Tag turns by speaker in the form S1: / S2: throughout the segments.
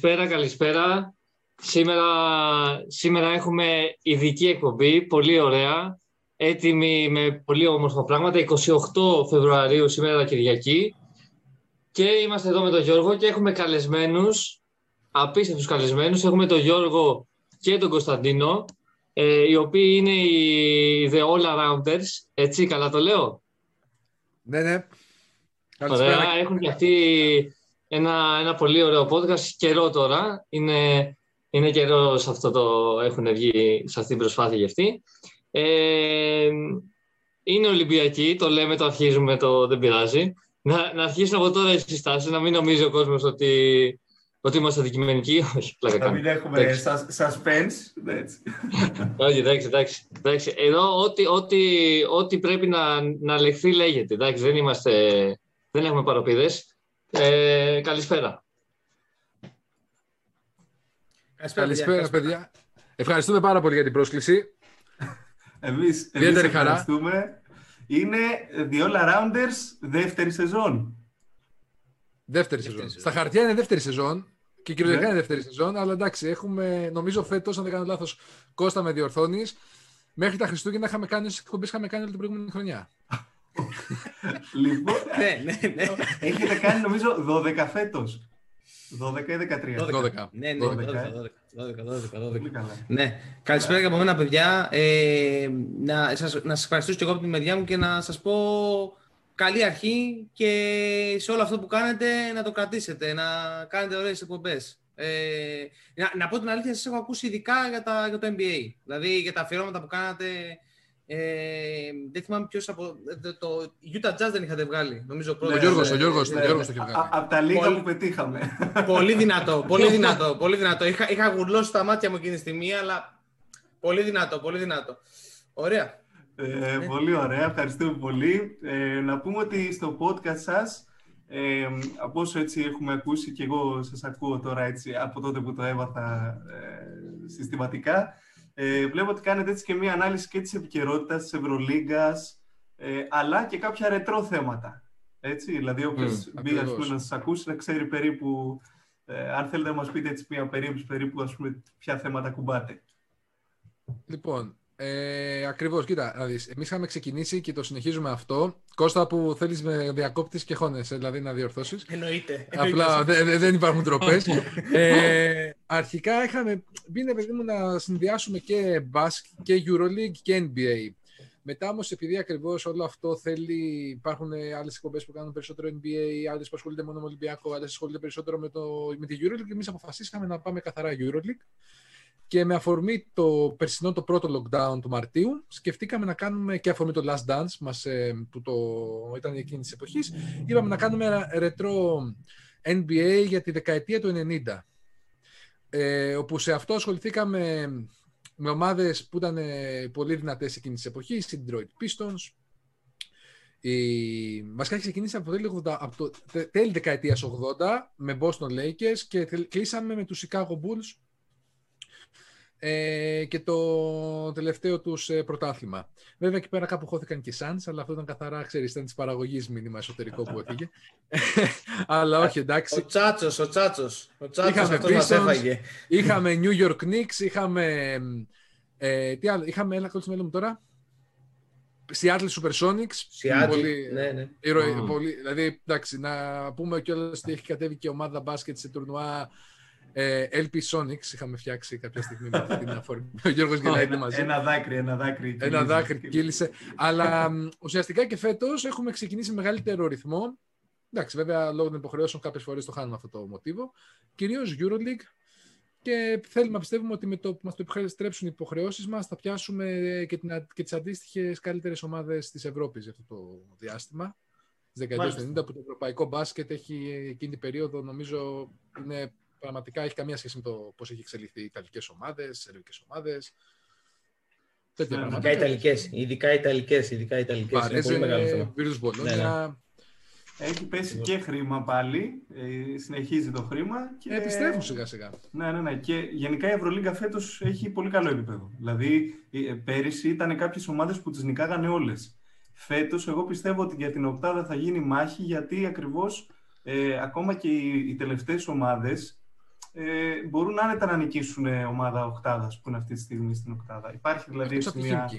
S1: Καλησπέρα, καλησπέρα. Σήμερα, σήμερα έχουμε ειδική εκπομπή, πολύ ωραία, έτοιμη με πολύ όμορφα πράγματα. 28 Φεβρουαρίου, σήμερα Κυριακή. Και είμαστε εδώ με τον Γιώργο και έχουμε καλεσμένους, απίστευτους καλεσμένους. Έχουμε τον Γιώργο και τον Κωνσταντίνο, ε, οι οποίοι είναι οι The All Arounders. Έτσι, καλά το λέω;
S2: Ναι, ναι.
S1: Ωραία, έχουν και αυτοί ένα, ένα πολύ ωραίο podcast καιρό τώρα. Είναι, είναι καιρό σε αυτό το έχουν βγει σε αυτή την προσπάθεια για αυτή. Ε, είναι Ολυμπιακή, το λέμε, το αρχίζουμε, το δεν πειράζει. Να, να αρχίσουν από τώρα οι συστάσεις, να μην νομίζει ο κόσμος ότι, ότι είμαστε αντικειμενικοί. Όχι,
S3: πλάκα Να μην έχουμε suspense.
S1: Όχι, εντάξει, εντάξει. εντάξει. Εδώ ό,τι, ό,τι, ό,τι πρέπει να, να λεχθεί λέγεται. Εντάξει, δεν, είμαστε, δεν έχουμε παροπίδες. Ε, καλησπέρα.
S2: Καλησπέρα, παιδιά. Ευχαριστούμε πάρα πολύ για την πρόσκληση.
S3: Εμείς, εμείς ευχαριστούμε. Είναι The All Arounders δεύτερη σεζόν.
S2: Δεύτερη σεζόν. Στα χαρτιά είναι δεύτερη σεζόν και κυριολεκτικά ναι. είναι δεύτερη σεζόν, αλλά εντάξει, έχουμε, νομίζω φέτος, αν δεν κάνω λάθος, Κώστα με διορθώνεις. Μέχρι τα Χριστούγεννα είχαμε κάνει εκπομπές, είχαμε κάνει όλη την προηγούμενη χρονιά.
S3: λοιπόν, ναι, ναι, ναι. Έχετε κάνει νομίζω 12 φέτος. 12 ή 13.
S2: 12.
S4: Ναι, ναι, 12. 12, 12, 12, 12. Ναι. Καλησπέρα και από μένα, παιδιά. Ε, να, σας, να σας ευχαριστήσω και εγώ από τη μεριά μου και να σας πω καλή αρχή και σε όλο αυτό που κάνετε να το κρατήσετε, να κάνετε ωραίες εκπομπές. Ε, να, να πω την αλήθεια, σας έχω ακούσει ειδικά για, τα, για το NBA. Δηλαδή για τα αφιερώματα που κάνατε ε, δεν θυμάμαι ποιος από. Το Utah Jazz δεν είχατε βγάλει. Νομίζω
S2: πρώτα. Ο Γιώργος, ο Γιώργος, ο Γιώργος το είχε βγάλει.
S3: Από τα λίγα που πετύχαμε.
S4: Πολύ δυνατό, πολύ δυνατό. Πολύ δυνατό. Είχα, είχα γουρλώσει τα μάτια μου εκείνη τη στιγμή, αλλά πολύ δυνατό, πολύ δυνατό. Ωραία.
S3: Ε, πολύ ωραία, ευχαριστούμε πολύ. Ε, να πούμε ότι στο podcast σας, ε, από όσο έτσι έχουμε ακούσει και εγώ σας ακούω τώρα έτσι από τότε που το έβαθα ε, συστηματικά, ε, βλέπω ότι κάνετε έτσι και μία ανάλυση και της επικαιρότητας της Ευρωλίγκας, ε, αλλά και κάποια ρετρό θέματα. Έτσι, δηλαδή όποιος mm, μπει ας πούμε, να σας ακούσει να ξέρει περίπου, ε, αν θέλετε να μας πείτε έτσι μία περίπου, περίπου ας πούμε, ποια θέματα κουμπάτε.
S2: Λοιπόν, ε, Ακριβώς, κοίτα, να δεις. Εμείς είχαμε ξεκινήσει και το συνεχίζουμε αυτό. Κώστα που θέλεις με διακόπτης και χώνεσαι, δηλαδή να διορθώσεις.
S4: Εννοείται.
S2: Απλά δεν, δεν υπάρχουν τροπές. ε, αρχικά είχαμε μπει, παιδί μου, να συνδυάσουμε και μπάσκετ και Euroleague και NBA. Μετά όμως, επειδή ακριβώς όλο αυτό θέλει, υπάρχουν άλλες εκπομπές που κάνουν περισσότερο NBA, άλλες που ασχολούνται μόνο με Ολυμπιακό, άλλες ασχολούνται περισσότερο με, το, με τη Euroleague. Εμείς αποφασίσαμε να πάμε καθαρά Euroleague. Και με αφορμή το περσινό το πρώτο lockdown του Μαρτίου, σκεφτήκαμε να κάνουμε και αφορμή το Last Dance μας, ε, που το ήταν εκείνης της εποχής, είπαμε να κάνουμε ένα ρετρό NBA για τη δεκαετία του 90. Ε, όπου σε αυτό ασχοληθήκαμε με ομάδες που ήταν ε, πολύ δυνατές εκείνης της εποχής, η Detroit Pistons, η... Βασικά έχει ξεκινήσει από το, από το τέλη δεκαετίας 80 με Boston Lakers και κλείσαμε με τους Chicago Bulls ε, και το τελευταίο τους ε, πρωτάθλημα. Βέβαια εκεί πέρα κάπου χώθηκαν και οι Suns, αλλά αυτό ήταν καθαρά, ξέρεις, ήταν της παραγωγής μήνυμα εσωτερικό που έφυγε. αλλά όχι, εντάξει.
S4: Ο Τσάτσος, ο Τσάτσος. Ο Τσάτσος είχαμε αυτός έφαγε.
S2: είχαμε New York Knicks, είχαμε... Ε, τι άλλο, είχαμε, έλα κόλλησε μου τώρα. Seattle Supersonics.
S4: Seattle, πολύ, ναι, ναι.
S2: πολύ, δηλαδή, εντάξει, να πούμε κιόλας ότι έχει κατέβει και ομάδα μπάσκετ σε τουρνουά ε, LP Sonics είχαμε φτιάξει κάποια στιγμή με αυτή την αφορμή. Ο Γιώργος γελάει μαζί.
S3: Ένα δάκρυ, ένα δάκρυ.
S2: Ένα δάκρυ κύλησε. Αλλά ουσιαστικά και φέτος έχουμε ξεκινήσει μεγαλύτερο ρυθμό. Εντάξει, βέβαια λόγω των υποχρεώσεων κάποιες φορές το χάνουμε αυτό το μοτίβο. Κυρίως Euroleague. Και θέλουμε να πιστεύουμε ότι με το που μας το επιστρέψουν οι υποχρεώσεις μας θα πιάσουμε και, την, και τις αντίστοιχες καλύτερες ομάδες της Ευρώπης για αυτό το διάστημα. Στις δεκαετίες του 90 που το ευρωπαϊκό μπάσκετ έχει εκείνη την περίοδο νομίζω είναι πραγματικά έχει καμία σχέση με το πώς έχει εξελιχθεί οι Ιταλικές ομάδες, οι Σερβικές ομάδες.
S4: Ειδικά Ιταλικές. Ειδικά Ιταλικές. Ειδικά Ιταλικές.
S2: Παρέζε, Βίρτου Μπολόνια.
S3: Έχει πέσει και χρήμα πάλι. Ε, συνεχίζει το χρήμα. Και...
S2: Ε, επιστρέφουν σιγά σιγά.
S3: Ναι, ναι, ναι. Και γενικά η Ευρωλίγκα φέτος έχει πολύ καλό επίπεδο. Δηλαδή, ε, πέρυσι ήταν κάποιες ομάδες που τις νικάγανε όλες. Φέτος, εγώ πιστεύω ότι για την Οκτάδα θα γίνει μάχη γιατί ακριβώς ε, ακόμα και οι, οι τελευταίες ομάδες ε, μπορούν άνετα να νικήσουν ομάδα οκτάδας που είναι αυτή τη στιγμή στην οκτάδα. Υπάρχει δηλαδή μια...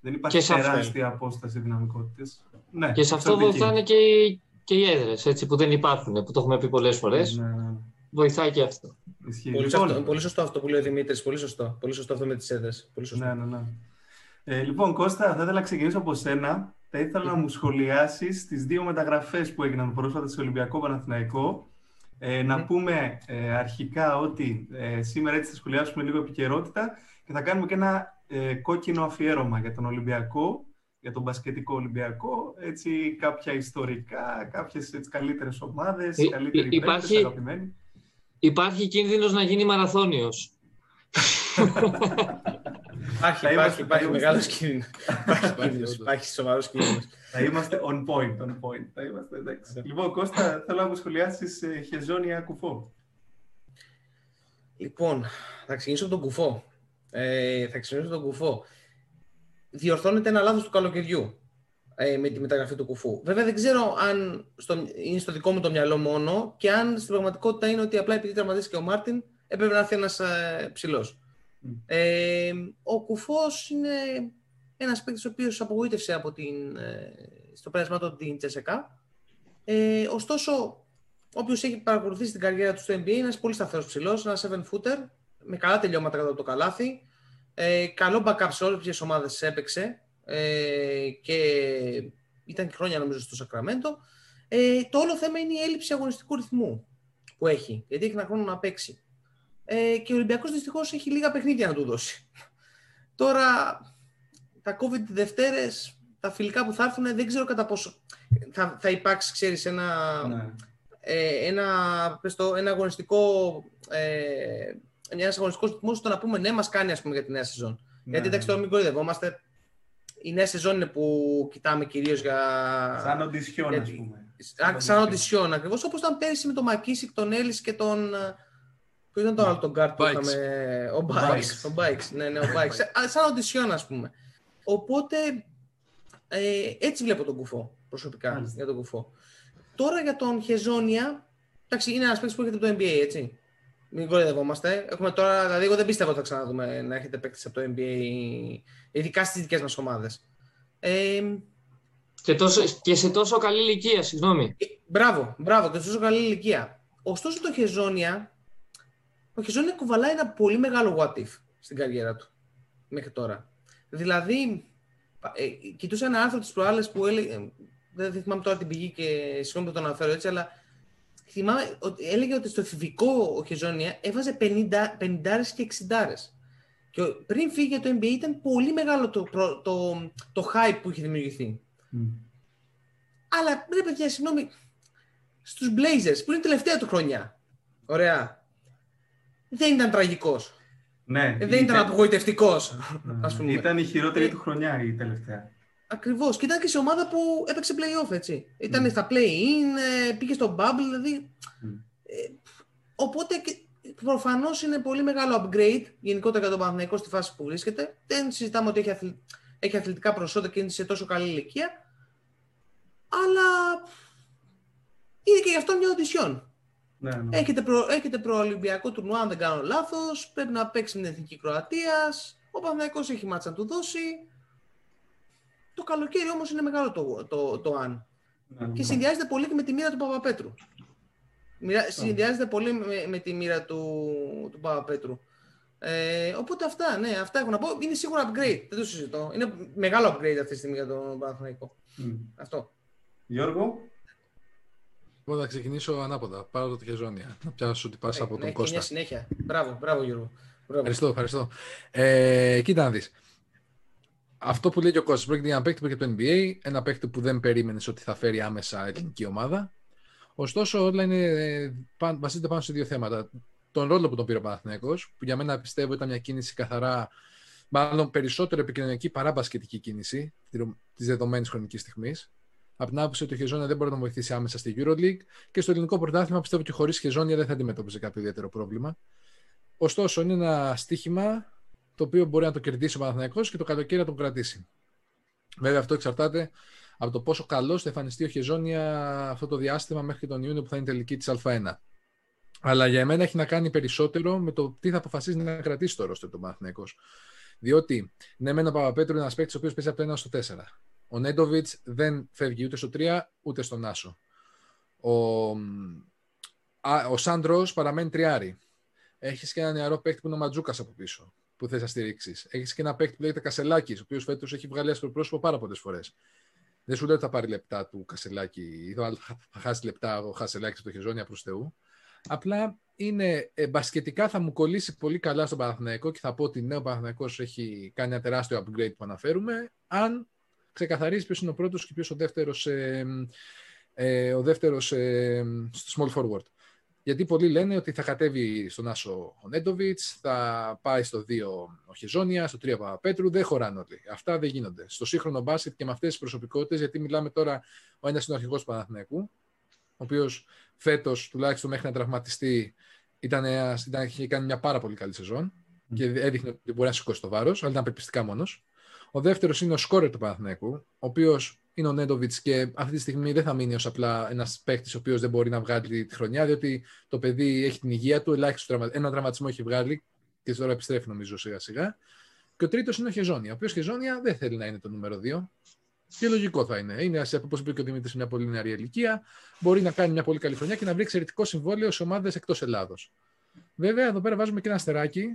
S3: Δεν υπάρχει τεράστια απόσταση δυναμικότητε.
S1: Ναι, και σε αυτό βοηθάνε και οι, και οι έδρες που δεν υπάρχουν, που το έχουμε πει πολλές φορές. Ναι, ναι, ναι. Βοηθάει και αυτό.
S4: Πολύ, λοιπόν, σωστό, πολύ σωστό αυτό που λέει ο Δημήτρης. Πολύ σωστό. Πολύ σωστό αυτό με τις έδρες.
S3: Ναι, ναι, ναι. Ε, λοιπόν, Κώστα, θα ήθελα να ξεκινήσω από σένα. Θα ήθελα να μου σχολιάσεις τις δύο μεταγραφές που έγιναν πρόσφατα στο Ολυμπιακό Παναθηναϊκό. Ε, να πούμε ε, αρχικά ότι ε, σήμερα έτσι θα σχολιάσουμε λίγο επικαιρότητα και θα κάνουμε και ένα ε, κόκκινο αφιέρωμα για τον Ολυμπιακό, για τον μπασκετικό Ολυμπιακό, έτσι κάποια ιστορικά, κάποιες έτσι, καλύτερες ομάδες, ε, καλύτεροι υπάρχει, αγαπημένοι.
S1: Υπάρχει κίνδυνος να γίνει μαραθώνιος.
S4: Υπάρχει, υπάρχει, υπάρχει μεγάλος κίνδυνος. Υπάρχει σοβαρός κίνδυνος.
S3: Θα είμαστε on point, on point. Θα είμαστε, εντάξει. Λοιπόν, Κώστα, θέλω να μου σχολιάσεις ε, Χεζόνια Κουφό.
S4: Λοιπόν, θα ξεκινήσω από τον Κουφό. Ε, θα ξεκινήσω από τον Κουφό. Διορθώνεται ένα λάθος του καλοκαιριού ε, με τη μεταγραφή του Κουφού. Βέβαια δεν ξέρω αν στο, είναι στο δικό μου το μυαλό μόνο και αν στην πραγματικότητα είναι ότι απλά επειδή τραυματίστηκε ο Μάρτιν έπρεπε να έρθει ένας ε, ψηλός. Ε, ο Κουφός είναι ένας παίκτης ο οποίος απογοήτευσε από την, ε, στο πέρασμα του την Τσεσεκά. Ε, ωστόσο, όποιος έχει παρακολουθήσει την καριέρα του στο NBA είναι ένας πολύ σταθερός ψηλός, ένας 7 footer, με καλά τελειώματα κατά το καλάθι. Ε, καλό backup σε όλες τις ομάδες έπαιξε ε, και ήταν και χρόνια νομίζω στο Σακραμέντο. Ε, το όλο θέμα είναι η έλλειψη αγωνιστικού ρυθμού που έχει, γιατί έχει ένα χρόνο να παίξει. Ε, και ο Ολυμπιακός δυστυχώς έχει λίγα παιχνίδια να του δώσει. Τώρα, τα COVID Δευτέρες, τα φιλικά που θα έρθουν, δεν ξέρω κατά πόσο θα, θα υπάρξει, ξέρεις, ένα, ναι. ε, ένα, το, ένα αγωνιστικό, ε, ένα αγωνιστικός ρυθμός στο να πούμε ναι, μας κάνει ας πούμε, για τη νέα σεζόν. Ναι, Γιατί εντάξει, ναι. τώρα μην κορυδευόμαστε. Η νέα σεζόν είναι που κοιτάμε κυρίως για.
S3: Σαν οντισιόν, ας πούμε.
S4: Σαν οντισιόν, ακριβώς όπως ήταν πέρυσι με τον Μακίσικ, τον Έλλη και τον Ποιο ήταν το άλλο τον κάρτ που είχαμε. Ο Bikes. Ο Bikes. Ναι, ναι, ο Bikes. Σαν οντισιόν, ας πούμε. Οπότε ε, έτσι βλέπω τον κουφό προσωπικά για τον κουφό. Τώρα για τον Χεζόνια. Εντάξει, είναι ένας παίκτης που έχετε από το NBA, έτσι. Μην κοροϊδευόμαστε. Έχουμε τώρα, δηλαδή, εγώ δεν πίστευα ότι θα ξαναδούμε να έχετε παίκτης από το NBA, ειδικά στις δικές μας ομάδες. Ε,
S1: και, τόσο, και σε τόσο καλή ηλικία, συγγνώμη.
S4: Ε, μπράβο, μπράβο, και σε τόσο καλή ηλικία. Ωστόσο το Χεζόνια ο Χεζόνια κουβαλάει ένα πολύ μεγάλο what if στην καριέρα του μέχρι τώρα. Δηλαδή, ε, κοιτούσα ένα άρθρο της προάλλες που έλεγε. Ε, δεν θυμάμαι τώρα την πηγή και συγγνώμη που το αναφέρω έτσι, αλλά θυμάμαι ότι έλεγε ότι στο εφηβικό ο Χεζόνια έβαζε 50, 50 και 60 και πριν φύγει για το NBA ήταν πολύ μεγάλο το, το, το, το hype που είχε δημιουργηθεί. Mm. Αλλά ρε παιδιά, συγγνώμη, στους Blazers που είναι τελευταία του χρονιά. Ωραία δεν ήταν τραγικός.
S3: Ναι,
S4: δεν ήταν απογοητευτικός.
S3: Ναι, ήταν η χειρότερη ε, του χρονιά η τελευταία.
S4: Ακριβώς. Και ήταν και σε ομάδα που έπαιξε playoff, έτσι. Ήταν mm. στα play-in, ε, πήγε στο bubble, δηλαδή. Mm. Ε, οπότε προφανώς είναι πολύ μεγάλο upgrade γενικότερα για τον Παναθηναϊκό στη φάση που βρίσκεται. Δεν συζητάμε ότι έχει, έχει αθλητικά προσόντα και είναι σε τόσο καλή ηλικία. Αλλά είναι και γι' αυτό μια οντισιόν. Ναι, ναι. Έχετε, προ, έχετε προολυμπιακό τουρνουά, αν δεν κάνω λάθος. Πρέπει να παίξει με την εθνική Κροατίας. Ο Παναγιακό έχει μάτσα να του δώσει. Το καλοκαίρι όμως είναι μεγάλο το, το, το αν. Ναι, και συνδυάζεται πολύ και με τη μοίρα του Παπαπέτρου. Μοιρα, συνδυάζεται πολύ με, με, τη μοίρα του, του Παπαπέτρου. Ε, οπότε αυτά, ναι, αυτά έχω να πω. Είναι σίγουρα upgrade, δεν το συζητώ. Είναι μεγάλο upgrade αυτή τη στιγμή για τον Παναθηναϊκό. Mm. Αυτό.
S3: Γιώργο;
S2: Εγώ θα ξεκινήσω ανάποδα. Πάρω το Χεζόνια. Να πιάσω ότι πας ε, από τον ναι, Κώστα.
S4: Μια συνέχεια. Μπράβο, μπράβο Γιώργο.
S2: Μπράβο. Ευχαριστώ, ευχαριστώ. Ε, κοίτα να δεις. Αυτό που λέει και ο Κώστας, πρόκειται για ένα παίκτη που έχει το NBA, ένα παίκτη που δεν περίμενες ότι θα φέρει άμεσα ελληνική ομάδα. Ωστόσο, όλα είναι, ε, βασίζονται πάνω σε δύο θέματα. Τον ρόλο που τον πήρε ο Παναθηναίκος, που για μένα πιστεύω ήταν μια κίνηση καθαρά, μάλλον περισσότερο επικοινωνιακή παρά μπασκετική κίνηση της δεδομένης χρονικής στιγμής από την άποψη ότι ο Χεζόνια δεν μπορεί να βοηθήσει άμεσα στη Euroleague και στο ελληνικό πρωτάθλημα πιστεύω ότι χωρίς Χεζόνια δεν θα αντιμετώπιζε κάποιο ιδιαίτερο πρόβλημα. Ωστόσο, είναι ένα στίχημα το οποίο μπορεί να το κερδίσει ο Παναθηναϊκός και το καλοκαίρι να τον κρατήσει. Βέβαια, αυτό εξαρτάται από το πόσο καλός θα εμφανιστεί ο Χεζόνια αυτό το διάστημα μέχρι τον Ιούνιο που θα είναι τελική της Α1. Αλλά για μένα έχει να κάνει περισσότερο με το τι θα αποφασίσει να κρατήσει το ρόστερ του Παναθυναϊκό. Διότι, ναι, με ένα Παπαπέτρου είναι ένας παίκτης ο οποίος παίζει από το 1 στο 4. Ο Νέντοβιτς δεν φεύγει ούτε στο 3 ούτε στον Άσο. Ο, ο Σάντρος παραμένει τριάρι. Έχεις και ένα νεαρό παίκτη που είναι ο Ματζούκας από πίσω, που θες να στηρίξεις. Έχεις και ένα παίκτη που λέγεται Κασελάκης, ο οποίος φέτος έχει βγάλει άσπρο πρόσωπο πάρα πολλές φορές. Δεν σου λέω ότι θα πάρει λεπτά του Κασελάκη ή θα χάσει λεπτά ο Χασελάκης στο χεζόνια προ Θεού. Απλά είναι ε, μπασκετικά θα μου κολλήσει πολύ καλά στον Παναθηναϊκό και θα πω ότι ναι, ο Παναθηναϊκός έχει κάνει ένα τεράστιο upgrade που αναφέρουμε, αν ξεκαθαρίσει ποιος είναι ο πρώτος και ποιος ο δεύτερος ε, ε, ο δεύτερος ε, στο small forward. Γιατί πολλοί λένε ότι θα κατέβει στον Άσο ο Νέντοβιτς, θα πάει στο 2 ο Χεζόνια, στο 3 ο Πέτρου. Δεν χωράνε όλοι. Αυτά δεν γίνονται. Στο σύγχρονο μπάσκετ και με αυτές τις προσωπικότητες, γιατί μιλάμε τώρα, ο ένας είναι ο αρχηγός του Παναθηναϊκού, ο οποίος φέτος, τουλάχιστον μέχρι να τραυματιστεί, ήταν, ήταν, είχε κάνει μια πάρα πολύ καλή σεζόν και έδειχνε ότι μπορεί να σηκώσει το βάρος, αλλά ήταν πεπιστικά μόνος. Ο δεύτερος είναι ο σκόρερ του Παναθηναϊκού, ο οποίος είναι ο Νέντοβιτς και αυτή τη στιγμή δεν θα μείνει ως απλά ένας παίκτης ο οποίος δεν μπορεί να βγάλει τη χρονιά, διότι το παιδί έχει την υγεία του, ελάχιστο ένα τραυματισμό έχει βγάλει και τώρα επιστρέφει νομίζω σιγά σιγά. Και ο τρίτος είναι ο Χεζόνια, ο οποίος Χεζόνια δεν θέλει να είναι το νούμερο 2. Και λογικό θα είναι. Είναι, όπως είπε και ο Δημήτρης, μια πολύ νεαρή ηλικία. Μπορεί να κάνει μια πολύ καλή χρονιά και να βρει εξαιρετικό συμβόλαιο σε ομάδες εκτός Ελλάδος. Βέβαια, εδώ πέρα βάζουμε και ένα αστεράκι,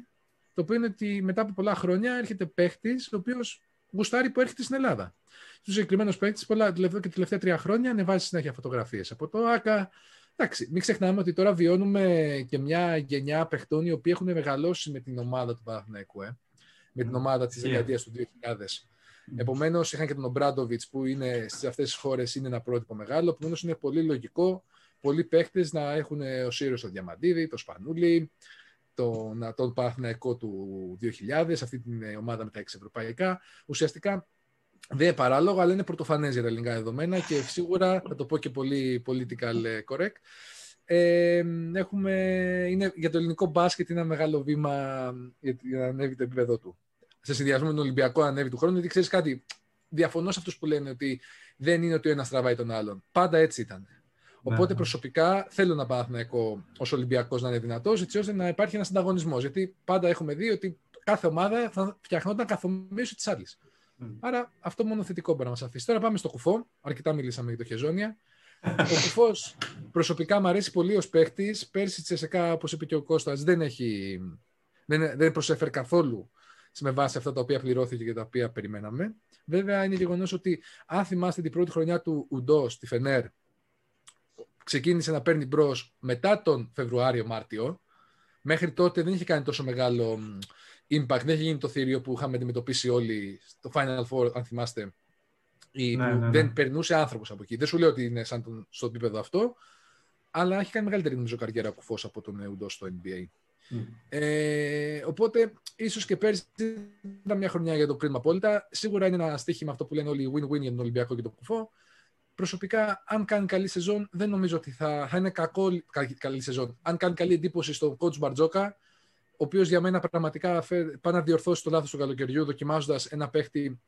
S2: το οποίο είναι ότι μετά από πολλά χρόνια έρχεται παίχτη, ο οποίος γουστάρει που έρχεται στην Ελλάδα. Στους συγκεκριμένους παίκτες, πολλά και τα τελευταία τρία χρόνια ανεβάζει συνέχεια φωτογραφίες από το ΑΚΑ. Εντάξει, μην ξεχνάμε ότι τώρα βιώνουμε και μια γενιά παιχτών οι οποίοι έχουν μεγαλώσει με την ομάδα του Παναθηναϊκού, ε; με την ομάδα της δεκαετίας του 2000. Επομένως, είχαν και τον Ομπράντοβιτς που είναι σε αυτές τις χώρες είναι ένα πρότυπο μεγάλο. Επομένως, είναι πολύ λογικό πολλοί παίχτε να έχουν ο Σύριος το Διαμαντίδη, το Σπανούλη, τον, τον Παναθηναϊκό του 2000, αυτή την ομάδα με τα εξευρωπαϊκά. Ουσιαστικά δεν είναι παράλογο, αλλά είναι πρωτοφανές για τα ελληνικά δεδομένα και σίγουρα θα το πω και πολύ political correct. Ε, έχουμε, είναι, για το ελληνικό μπάσκετ είναι ένα μεγάλο βήμα για να ανέβει το επίπεδο του. Σε συνδυασμό με τον Ολυμπιακό ανέβει του χρόνου, γιατί ξέρεις κάτι, διαφωνώ σε αυτούς που λένε ότι δεν είναι ότι ο ένας τραβάει τον άλλον. Πάντα έτσι ήταν. Ναι, Οπότε ναι. προσωπικά θέλω να Παναθηναϊκό ως Ολυμπιακός να είναι δυνατός, έτσι ώστε να υπάρχει ένας ανταγωνισμός. Γιατί πάντα έχουμε δει ότι κάθε ομάδα θα φτιαχνόταν καθομίσου της άλλης. Άρα αυτό μόνο θετικό μπορεί να μας αφήσει. Τώρα πάμε στο κουφό. Αρκετά μιλήσαμε για το Χεζόνια. ο κουφός προσωπικά μου αρέσει πολύ ως παίχτης. Πέρσι της ΕΣΕΚΑ, όπως είπε και ο Κώστας, δεν, έχει, δεν, δεν προσέφερε καθόλου με βάση αυτά τα οποία πληρώθηκε και τα οποία περιμέναμε. Βέβαια, είναι γεγονός ότι αν θυμάστε την πρώτη χρονιά του Ουντός στη Φενέρ, ξεκίνησε να παίρνει μπρος μετά τον Φεβρουάριο-Μάρτιο. Μέχρι τότε δεν είχε κάνει τόσο μεγάλο impact. Δεν είχε γίνει το θηρίο που είχαμε αντιμετωπίσει όλοι στο Final Four, αν θυμάστε. Ή ναι, ναι, ναι. Δεν περνούσε άνθρωπος από εκεί. Δεν σου λέω ότι είναι σαν τον, στο επίπεδο αυτό, αλλά έχει κάνει μεγαλύτερη νομίζω καριέρα κουφός από τον Ουντό στο NBA. Mm. Ε, οπότε, ίσως και πέρσι ήταν μια χρονιά για το κρίμα απόλυτα. Σίγουρα είναι ένα στοίχημα αυτό που λένε όλοι win-win για τον Ολυμπιακό και τον Κουφό προσωπικά, αν κάνει καλή σεζόν, δεν νομίζω ότι θα, θα είναι κακό, καλή σεζόν. Αν κάνει καλή εντύπωση στον coach Μπαρτζόκα, ο οποίος για μένα πραγματικά πάει να διορθώσει το λάθος του καλοκαιριού, δοκιμάζοντας ένα παίχτη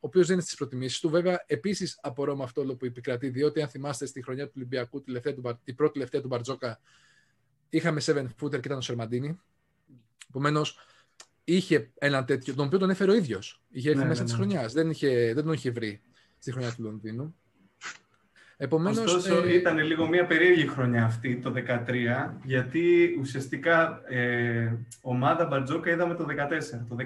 S2: ο οποίος δεν είναι στις προτιμήσεις του. Βέβαια, επίσης απορώ με αυτό που επικρατεί, διότι αν θυμάστε στη χρονιά του Ολυμπιακού, τη, την πρώτη τελευταία του Μπαρτζόκα, είχαμε 7 footer και ήταν ο Σερμαντίνη. Επομένως, είχε έναν τέτοιο, τον οποίο τον έφερε ο ίδιος. Είχε έρθει ναι, μέσα ναι, της ναι. χρονιάς. Δεν, δεν τον είχε βρει στη χρονιά του Λονδίνου.
S3: Επομένως, Ωστόσο, ε... ήταν λίγο μια περίεργη χρονιά αυτή, το 2013, γιατί ουσιαστικά ε, ομάδα Μπαρτζόκα είδαμε το 2014. Το 2013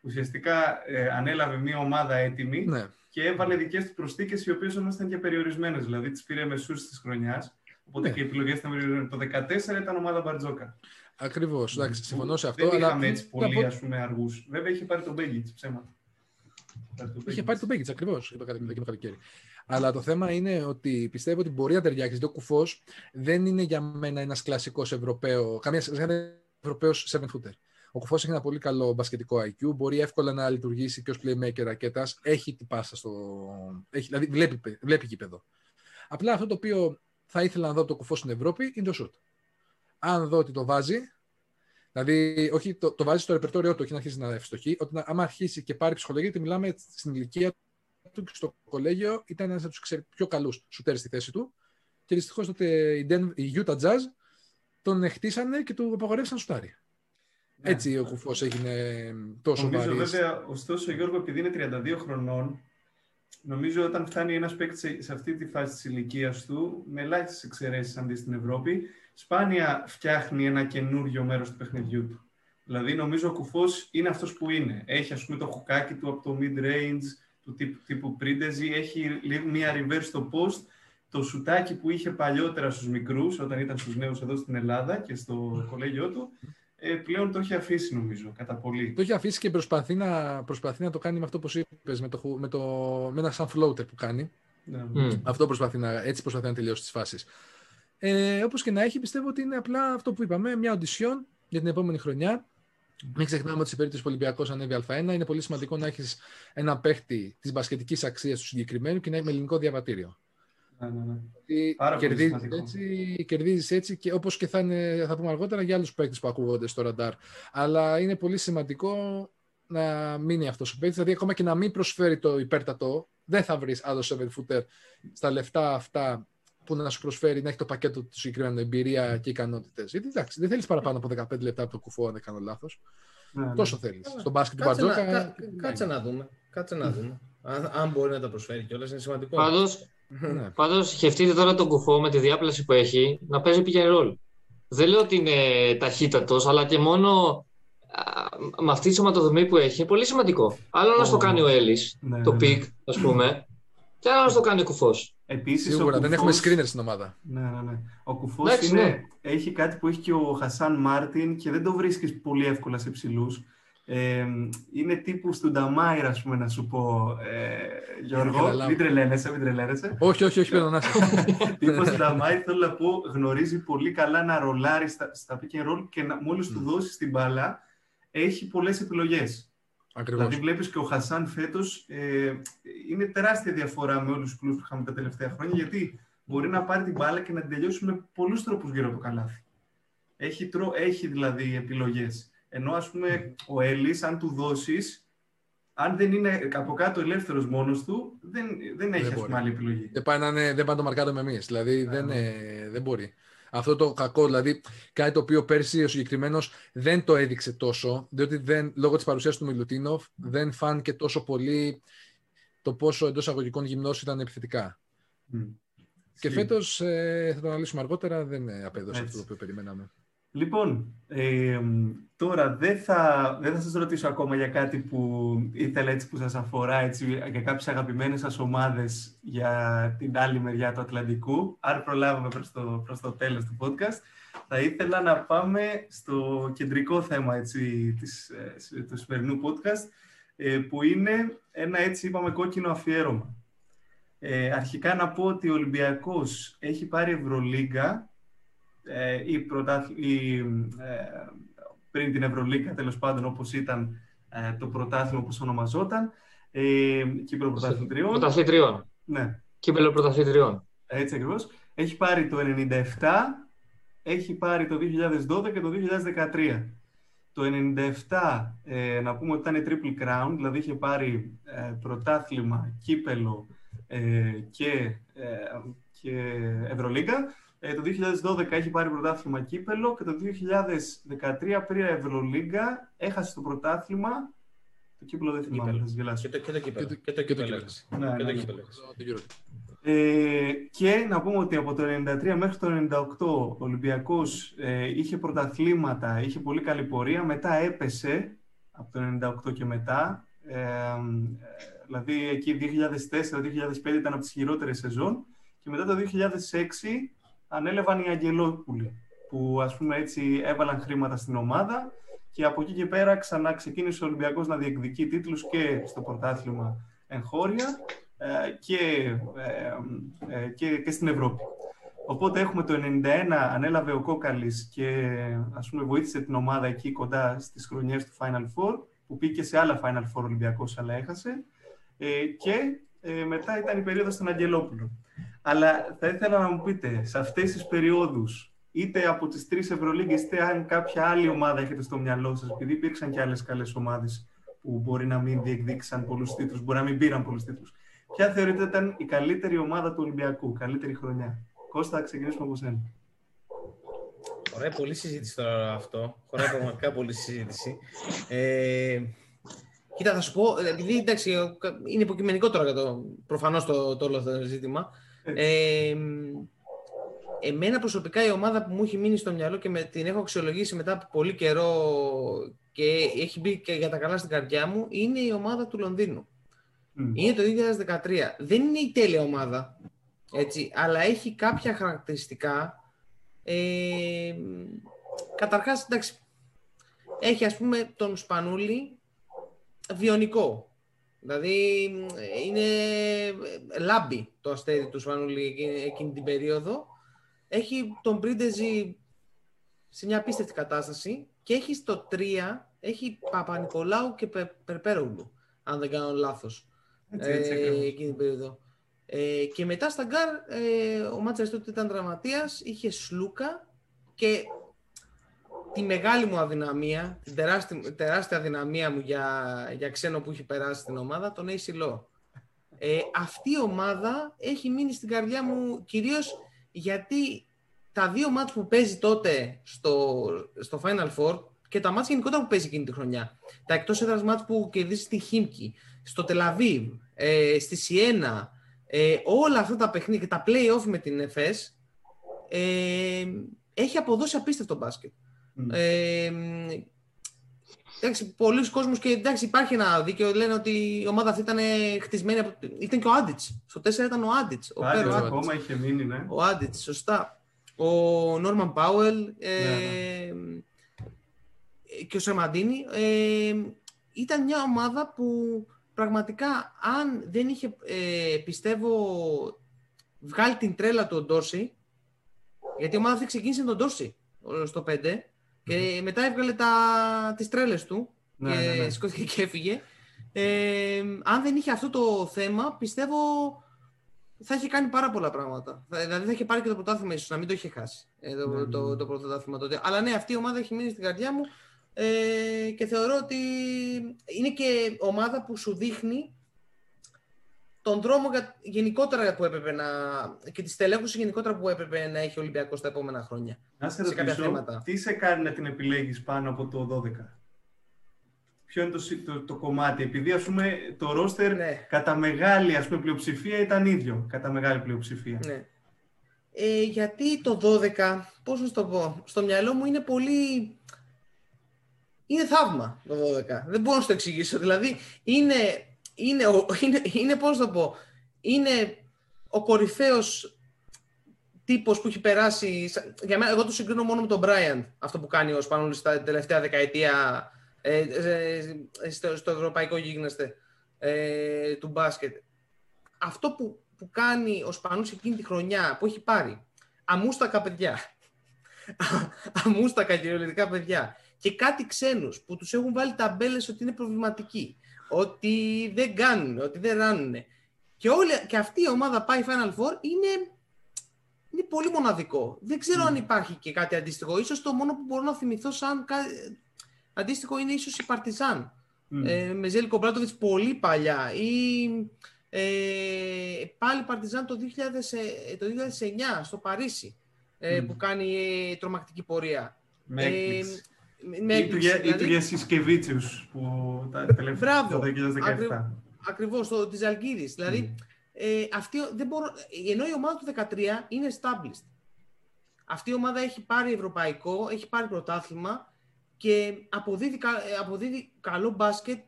S3: ουσιαστικά ε, ανέλαβε μια ομάδα έτοιμη ναι. και έβαλε δικές του προσθήκες, οι οποίες όμως ήταν και περιορισμένες. Δηλαδή, τις πήρε μεσούς της χρονιάς. Οπότε ναι. και οι επιλογέ ήταν περιορισμένε. Το 2014 ήταν ομάδα Μπαρτζόκα.
S2: Ακριβώς. Εντάξει, συμφωνώ σε αυτό.
S3: Δεν αλλά... είχαμε έτσι πολύ ας πούμε, αργούς. Βέβαια, είχε πάρει τον Μπέγκιτς ψέματα.
S2: Είχε πάρει τον Μπέγκιτς ακριβώς το καλοκαίρι. Αλλά το θέμα είναι ότι πιστεύω ότι μπορεί να ταιριάξει. Γιατί ο Κουφός δεν είναι για μένα ένας κλασικός Ευρωπαίο. Καμίας Ευρωπαίος 7 footer. Ο Κουφός έχει ένα πολύ καλό μπασκετικό IQ. Μπορεί εύκολα να λειτουργήσει και ως playmaker ρακέτας. Έχει την πάσα στο. Έχει, δηλαδή βλέπει, βλέπει γήπεδο. Απλά αυτό το οποίο θα ήθελα να δω από το Κουφό στην Ευρώπη είναι το shoot. Αν δω ότι το βάζει, Δηλαδή, όχι, το, το βάζει στο ρεπερτόριό του, όχι να αρχίσει να ευστοχεί. Όταν, άμα αρχίσει και πάρει ψυχολογία, γιατί μιλάμε στην ηλικία του και στο κολέγιο ήταν ένας από τους πιο καλούς σουτέρ στη θέση του. Και δυστυχώς τότε η, Den, η Utah Jazz τον χτίσανε και του απαγορεύσαν σουτάρι. Ναι. Έτσι ο κουφός έγινε τόσο
S3: Νομίζω βαρύς. βέβαια, ωστόσο Γιώργο, επειδή είναι 32 χρονών, νομίζω όταν φτάνει ένας παίκτης σε αυτή τη φάση της ηλικίας του, με ελάχιστες εξαιρέσεις αντί στην Ευρώπη, σπάνια φτιάχνει ένα καινούριο μέρος του παιχνιδιού του. Δηλαδή, νομίζω ο κουφός είναι αυτός που είναι. Έχει, ας πούμε, το χουκάκι του από το mid-range, του τύπου, τύπου πρίντεζι, έχει μία reverse στο post, το σουτάκι που είχε παλιότερα στους μικρούς, όταν ήταν στους νέους εδώ στην Ελλάδα και στο κολέγιο του, ε, πλέον το έχει αφήσει νομίζω, κατά πολύ.
S2: Το έχει αφήσει και προσπαθεί να, προσπαθεί να το κάνει με αυτό που είπες, με, το, με, το, με ένα σαν floater που κάνει. Ναι. Mm. Αυτό προσπαθεί να, έτσι προσπαθεί να τελειώσει τις φάσεις. Ε, όπως και να έχει, πιστεύω ότι είναι απλά αυτό που είπαμε, μια οντισιόν για την επόμενη χρονιά. Μην ξεχνάμε ότι σε περίπτωση που ο Ολυμπιακός ανέβει Α1, είναι πολύ σημαντικό να έχεις ένα παίχτη της μπασκετικής αξίας του συγκεκριμένου και να έχει με ελληνικό διαβατήριο.
S3: Ναι, ναι, ναι.
S2: Κερδίζεις έτσι, κερδίζεις έτσι και όπως και θα, είναι, θα πούμε αργότερα για άλλους παίκτες που ακούγονται στο ραντάρ. Αλλά είναι πολύ σημαντικό να μείνει αυτός ο παίκτης, δηλαδή ακόμα και να μην προσφέρει το υπέρτατο, δεν θα βρεις άλλο 7 footer στα λεφτά αυτά που να σου προσφέρει να έχει το πακέτο του συγκεκριμένου εμπειρία και ικανότητες. Γιατί εντάξει, δεν θέλεις παραπάνω από 15 λεπτά από το κουφό, αν δεν κάνω λάθος. Ναι, ναι. Τόσο θέλεις. Στον μπάσκετ του Μπαρτζόκα.
S4: Κάτσε να δούμε. Κάτσε να δούμε. Αν, αν μπορεί να τα προσφέρει κιόλας, είναι σημαντικό.
S1: Πάντω, ναι. Πάντως σκεφτείτε τώρα τον κουφό με τη διάπλαση που έχει να παίζει pick and roll. Δεν λέω ότι είναι ταχύτατος, αλλά και μόνο με αυτή τη σωματοδομή που έχει είναι πολύ σημαντικό. Άλλο να το κάνει ο Έλλης, ναι, το ναι, pick, ας πούμε, και άλλο να το κάνει ο κουφός.
S2: Επίσης, Σίγουρα, δεν έχουμε screener στην ομάδα.
S3: Ναι, ναι, ναι. Ο κουφός έχει κάτι που έχει και ο Χασάν Μάρτιν και δεν το βρίσκεις πολύ εύκολα σε ψηλούς. Ε, είναι τύπου του Νταμάιρ, ας πούμε, να σου πω, ε, Γιώργο, μην τρελαίνεσαι, μην τρελαίνεσαι.
S2: Όχι, όχι, όχι, πέρα να
S3: Τύπος του Νταμάιρ, θέλω να πω, γνωρίζει πολύ καλά να ρολάρει στα, στα pick and roll και να, μόλις του δώσει την μπάλα, έχει πολλές επιλογές. Ακριβώς. Δηλαδή βλέπεις και ο Χασάν φέτος, ε, είναι τεράστια διαφορά με όλους τους κλούς που είχαμε τα τελευταία χρόνια, γιατί μπορεί να πάρει την μπάλα και να την τελειώσει με πολλούς τρόπους γύρω από το καλάθι. Έχει, έχει δηλαδή επιλογές. Ενώ ας πούμε ο Έλλης, αν του δώσεις, αν δεν είναι από κάτω ελεύθερος μόνος του, δεν, δεν έχει δεν ας πούμε, άλλη επιλογή.
S2: Δεν πάει, να είναι, δεν πάει να το μαρκάρουμε εμείς. Δηλαδή δεν, ε, δεν μπορεί. Αυτό το κακό, δηλαδή κάτι το οποίο πέρσι ο συγκεκριμένος δεν το έδειξε τόσο, διότι δεν, λόγω της παρουσίας του Μιλουτίνοφ δεν φάνηκε τόσο πολύ το πόσο εντός αγωγικών γυμνός ήταν επιθετικά. Mm. Και φέτος, ε, θα το αναλύσουμε αργότερα, δεν απέδωσε αυτό το οποίο περιμέναμε.
S3: Λοιπόν, ε, τώρα δεν θα, δεν θα σας ρωτήσω ακόμα για κάτι που ήθελα έτσι που σας αφορά, έτσι, για κάποιες αγαπημένες σας ομάδες για την άλλη μεριά του Ατλαντικού. Αν προλάβουμε προς το, προς το τέλος του podcast, θα ήθελα να πάμε στο κεντρικό θέμα έτσι, της, ε, του σημερινού podcast, ε, που είναι ένα έτσι είπαμε κόκκινο αφιέρωμα. Ε, αρχικά να πω ότι ο Ολυμπιακός έχει πάρει Ευρωλίγκα ε, ή, ή ε, πριν την Ευρωλίκα, τέλος πάντων, όπως ήταν ε, το πρωτάθλημα που ονομαζόταν, ε, κύπελο πρωταθλητριών.
S1: Πρωταθλητριών.
S3: Ναι.
S1: Κύπελο πρωταθλητριών.
S3: Έτσι ακριβώς. Έχει πάρει το 97, έχει πάρει το 2012 και το 2013. Το 97, ε, να πούμε ότι ήταν triple crown, δηλαδή είχε πάρει ε, πρωτάθλημα, κύπελο ε, και, και Ευρωλίγκα. Ε, το 2012 έχει πάρει πρωτάθλημα κύπελο και το 2013 πήρε Ευρωλίγκα, έχασε το πρωτάθλημα. Το κύπελο δεν θυμάμαι, θα σας
S4: γελάσω. Και το, και το κύπελο. Και το κύπελο.
S3: Ναι, ναι, ναι. Ε, και να πούμε ότι από το 1993 μέχρι το 1998 ο Ολυμπιακός ε, είχε πρωταθλήματα, είχε πολύ καλή πορεία, μετά έπεσε από το 1998 και μετά. Ε, ε, δηλαδή εκεί 2004-2005 ήταν από τις χειρότερες σεζόν και μετά το 2006 ανέλαβαν οι Αγγελόπουλοι, που ας πούμε έτσι έβαλαν χρήματα στην ομάδα και από εκεί και πέρα ξανά ξεκίνησε ο Ολυμπιακός να διεκδικεί τίτλους και στο πρωτάθλημα εγχώρια ε, και, ε, ε, και, και στην Ευρώπη. Οπότε έχουμε το 91 ανέλαβε ο Κόκαλης και ας πούμε βοήθησε την ομάδα εκεί κοντά στις χρονιές του Final Four που πήγε σε άλλα Final Four Ολυμπιακός αλλά έχασε και μετά ήταν η περίοδος των Αγγελόπουλων. Αλλά θα ήθελα να μου πείτε, σε αυτές τις περιόδους, είτε από τις τρεις Ευρωλίγκες, είτε αν κάποια άλλη ομάδα έχετε στο μυαλό σας, επειδή υπήρξαν και άλλες καλές ομάδες που μπορεί να μην διεκδίκησαν πολλούς τίτλους, μπορεί να μην πήραν πολλούς τίτλους. Ποια θεωρείτε ήταν η καλύτερη ομάδα του Ολυμπιακού, καλύτερη χρονιά; Κώστα, θα ξεκινήσουμε από σένα.
S4: Ωραία, πολύ συζήτηση τώρα αυτό. Χωράει πραγματικά πολύ συζήτηση. Ε, κοίτα, θα σου πω, επειδή εντάξει, είναι υποκειμενικό τώρα για το, προφανώς το, το όλο το ζήτημα. Ε, εμένα προσωπικά η ομάδα που μου έχει μείνει στο μυαλό και με, την έχω αξιολογήσει μετά από πολύ καιρό και έχει μπει και για τα καλά στην καρδιά μου είναι η ομάδα του Λονδίνου. Είναι το 2013. Δεν είναι η τέλεια ομάδα, έτσι, αλλά έχει κάποια χαρακτηριστικά. Ε, καταρχάς, εντάξει, έχει ας πούμε τον Σπανούλη βιονικό. Δηλαδή είναι λάμπη το αστέρι του Σπανούλη εκείνη την περίοδο. Έχει τον Πρίντεζη σε μια απίστευτη κατάσταση και έχει στο 3, έχει Παπανικολάου και Περπέρογλου, αν δεν κάνω λάθος, ε, εκείνη την περίοδο. Ε, και μετά στα γκαρντ, ε, ο Μάντζαρης τότε ήταν τραυματίας, είχε Σλούκα και τη μεγάλη μου αδυναμία, την τεράστια, τεράστια αδυναμία μου για, για ξένο που έχει περάσει στην ομάδα, τον Acie Ε, αυτή η ομάδα έχει μείνει στην καρδιά μου κυρίως γιατί τα δύο μάτς που παίζει τότε στο, στο Final Four και τα μάτς γενικότερα που παίζει εκείνη τη χρονιά, τα εκτός έδρας μάτς που κερδίζει στη Χίμκι, στο Τελαβίβ, ε, στη Σιένα, ε, όλα αυτά τα παιχνίδια και τα play-off με την ΕΦΕΣ, ε, έχει αποδώσει απίστευτο μπάσκετ. Mm. Ε, εντάξει, πολλοί κόσμος και εντάξει, υπάρχει ένα δίκαιο, λένε ότι η ομάδα αυτή ήταν χτισμένη από... Ήταν και ο Άντιτς. Στο 4 ήταν ο Άντιτς.
S3: Ο Πέρος ακόμα είχε μείνει, ναι.
S4: Ο Άντιτς, σωστά. Ο Νόρμαν Πάουελ ε, ναι, ναι. και ο Σερμαντίνη. Ε, ήταν μια ομάδα που πραγματικά αν δεν είχε, ε, πιστεύω, βγάλει την τρέλα του ο Ντόρση, γιατί η ομάδα αυτή ξεκίνησε τον Ντόρση στο 5 και μετά έβγαλε τα, τις τρέλες του ναι, και ναι, ναι. σηκώθηκε και έφυγε. Ε, αν δεν είχε αυτό το θέμα, πιστεύω θα είχε κάνει πάρα πολλά πράγματα. Δηλαδή θα είχε πάρει και το πρωτάθλημα, ίσως να μην το είχε χάσει ε, το, ναι, το, το, πρωτάθλημα τότε. Αλλά ναι, αυτή η ομάδα έχει μείνει στην καρδιά μου ε, και θεωρώ ότι είναι και ομάδα που σου δείχνει τον δρόμο για, γενικότερα που έπρεπε να. και τη στελέχωσης γενικότερα που έπρεπε να έχει ο Ολυμπιακός τα επόμενα χρόνια.
S3: Να σε, σε ρωτήσω, θέματα. τι σε κάνει να την επιλέγεις πάνω από το 12. Ποιο είναι το, το, το κομμάτι, επειδή ας πούμε το ρόστερ ναι. κατά μεγάλη ας πούμε, πλειοψηφία ήταν ίδιο, κατά μεγάλη πλειοψηφία.
S4: Ναι. Ε, γιατί το 12, πώς να το πω, στο μυαλό μου είναι πολύ... Είναι θαύμα το 12. Δεν μπορώ να το εξηγήσω. Δηλαδή, είναι είναι, είναι, είναι πώς το πω, είναι ο κορυφαίος τύπος που έχει περάσει, για μένα, εγώ το συγκρίνω μόνο με τον Μπράιαν, αυτό που κάνει ο Σπανούλης στα τελευταία δεκαετία ε, ε, ε, στο, στο ευρωπαϊκό γίγνεσθε ε, του μπάσκετ. Αυτό που, που κάνει ο Σπανούλης εκείνη τη χρονιά, που έχει πάρει αμούστακα παιδιά, αμούστακα κυριολεκτικά παιδιά και κάτι ξένους που τους έχουν βάλει ταμπέλες ότι είναι προβληματικοί ότι δεν κάνουν, ότι δεν ράνουν. Και, όλη, και αυτή η ομάδα πάει Final Four είναι, είναι πολύ μοναδικό. Δεν ξέρω mm. αν υπάρχει και κάτι αντίστοιχο. Ίσως το μόνο που μπορώ να θυμηθώ σαν αντίστοιχο είναι ίσως η Παρτιζάν. Mm. Ε, με Ζέλικο Μπράτοβιτς πολύ παλιά. Ή ε, πάλι Παρτιζάν το, 2000, ε, το 2009 στο Παρίσι ε, mm. που κάνει ε, τρομακτική πορεία.
S3: Ε, με ή, του, δηλαδή... ή που τα τελευταία το 2017.
S4: Ακριβώς, το της Αλγύρης. Δηλαδή, mm. ε, αυτή, δεν μπορώ, ενώ η ομάδα του 2013 είναι established. Αυτή η ομάδα έχει πάρει ευρωπαϊκό, έχει πάρει πρωτάθλημα και αποδίδει, ε, αποδίδει καλό μπάσκετ.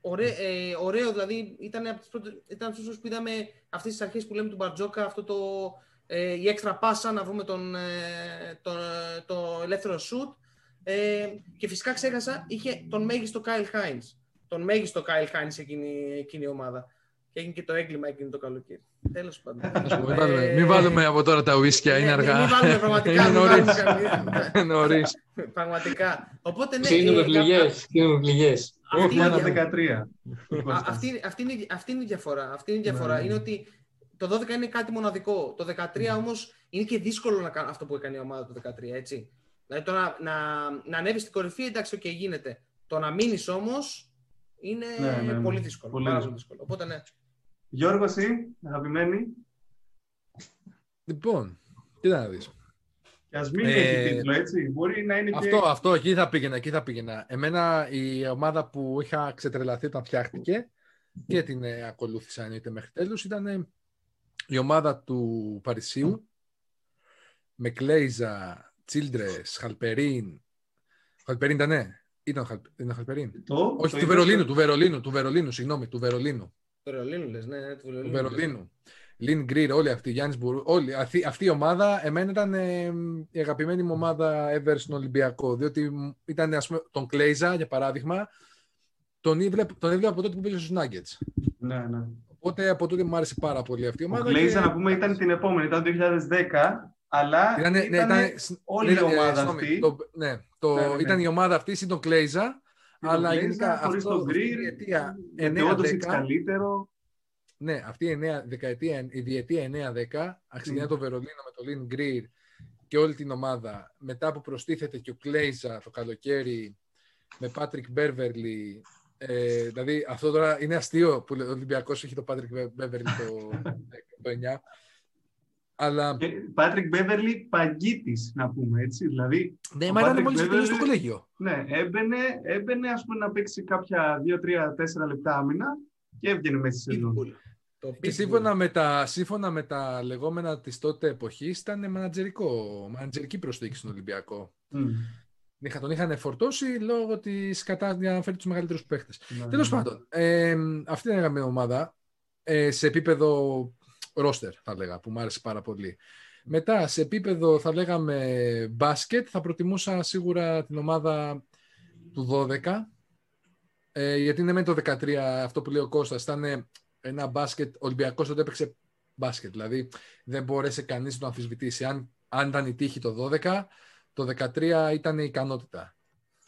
S4: Ωραίο, ε, ωραίο δηλαδή ήταν από τις πρώτες, ήταν αυτούς που είδαμε αυτές τις αρχές που λέμε του Μπαρτζόκα, αυτό το, ε, η έξτρα πάσα να βρούμε τον, ε, τον, ε, το ελεύθερο σουτ ε, και φυσικά ξέχασα, είχε τον μέγιστο Κάιλ Χάιν. Τον μέγιστο Κάιλ Χάιν εκείνη, εκείνη η ομάδα. Και έγινε και το έγκλημα εκείνη το καλοκαίρι. Τέλος πάντων.
S2: μην, ε, βάλουμε, από τώρα τα ουίσκια, είναι ναι, αργά.
S4: Μην βάλουμε πραγματικά.
S2: Είναι νωρίς.
S4: Πραγματικά. Οπότε ναι.
S1: Κλείνουμε πληγέ.
S3: Όχι, ένα 13.
S4: Αυτή είναι η διαφορά. Αυτή είναι η διαφορά. Ναι. Είναι ότι το 12 είναι κάτι μοναδικό. Το 13 όμως είναι και δύσκολο να κάνει αυτό που έκανε η ομάδα το 13, έτσι. Δηλαδή το να, να, να ανέβεις στην κορυφή, εντάξει, και γίνεται. Το να μείνεις όμως είναι ναι, ναι, ναι. πολύ δύσκολο. Πολύ πάρα δύσκολο. Οπότε ναι.
S3: Γιώργος, εσύ, αγαπημένη.
S2: Λοιπόν, τι να δεις.
S3: Και ας μην ε, έχει τίτλο, έτσι. Μπορεί να είναι
S2: αυτό,
S3: και...
S2: Αυτό, εκεί θα πήγαινα, εκεί θα πήγαινα. Εμένα η ομάδα που είχα ξετρελαθεί όταν φτιάχτηκε και την ε, ακολούθησα εννοείται μέχρι τέλους ήταν η ομάδα του Παρισίου με Κλέιζα, Τσίλντρες, Χαλπερίν. Χαλπερίν ήταν, ναι. Ήταν, ήταν Χαλπερίν.
S3: Το,
S2: Όχι, του Βερολίνου, του Βερολίνου, του Βερολίνου, συγγνώμη, του Βερολίνου.
S4: Βερολίνου λες, ναι, ναι,
S2: του Βερολίνου. Του Βερολίνου. Λιν Γκριν, όλη αυτή, Γιάννης Μπουρού, όλη, αυτή, αυτή η ομάδα, εμένα ήταν ε, η αγαπημένη μου ομάδα ever στον Ολυμπιακό, διότι ήταν, ας πούμε, τον Κλέιζα, για παράδειγμα, τον έβλεπα, τον έβλεπα από τότε που πήγε στους Nuggets.
S3: Ναι, ναι.
S2: Οπότε από τότε μου άρεσε πάρα πολύ αυτή η ομάδα.
S3: Ο Κλέιζα, και... να πούμε, ήταν την επόμενη, ήταν το 2010, αλλά ήταν, ναι, ήταν, όλη η ομάδα ε, αυτή.
S2: Το, ναι, το, ναι, ναι. ήταν η ομάδα αυτή, ήταν τον Κλέιζα, αλλά γενικά αυτός
S3: τον Γκριν, η καλύτερο.
S2: Ναι, αυτή η, νέα, δεκαετία, η διετία 9-10 ξεκινάει mm. το Βερολίνο με το Λιν Γκριν και όλη την ομάδα. Μετά που προστίθεται και ο Κλέιζα το καλοκαίρι με Πάτρικ Μπέρβερλι. Ε, δηλαδή αυτό τώρα είναι αστείο που ο Ολυμπιακός έχει το Πάτρικ Μπέρβερλι το, το 9. Αλλά...
S3: Πάτρικ Μπέβερλι παγκίτη, να πούμε έτσι. Δηλαδή,
S2: ναι, μα ήταν μόλις Beverly... στο κολέγιο.
S3: Ναι, έμπαινε, έμπαινε ας πούμε, να παίξει κάποια 2-3-4 λεπτά άμυνα και έβγαινε μέσα στη σεζόν.
S2: Και σύμφωνα με, τα, σύμφωνα με τα λεγόμενα της τότε εποχής, ήταν μανατζερικό, μανατζερική προσθήκη στον Ολυμπιακό. Mm. Είχα, τον είχαν φορτώσει λόγω της κατάστασης για να φέρει τους μεγαλύτερους παίχτες. Ναι, Τέλος ναι. πάντων, ε, αυτή είναι η ομάδα ε, σε επίπεδο ρόστερ, θα λέγα, που μου άρεσε πάρα πολύ. Μετά, σε επίπεδο, θα λέγαμε, μπάσκετ, θα προτιμούσα σίγουρα την ομάδα του 12, ε, γιατί είναι με το 13, αυτό που λέει ο Κώστας, ήταν ένα μπάσκετ, ο Ολυμπιακός τότε έπαιξε μπάσκετ, δηλαδή δεν μπόρεσε κανείς να το αμφισβητήσει. Αν, αν ήταν η τύχη το 12, το 13 ήταν η ικανότητα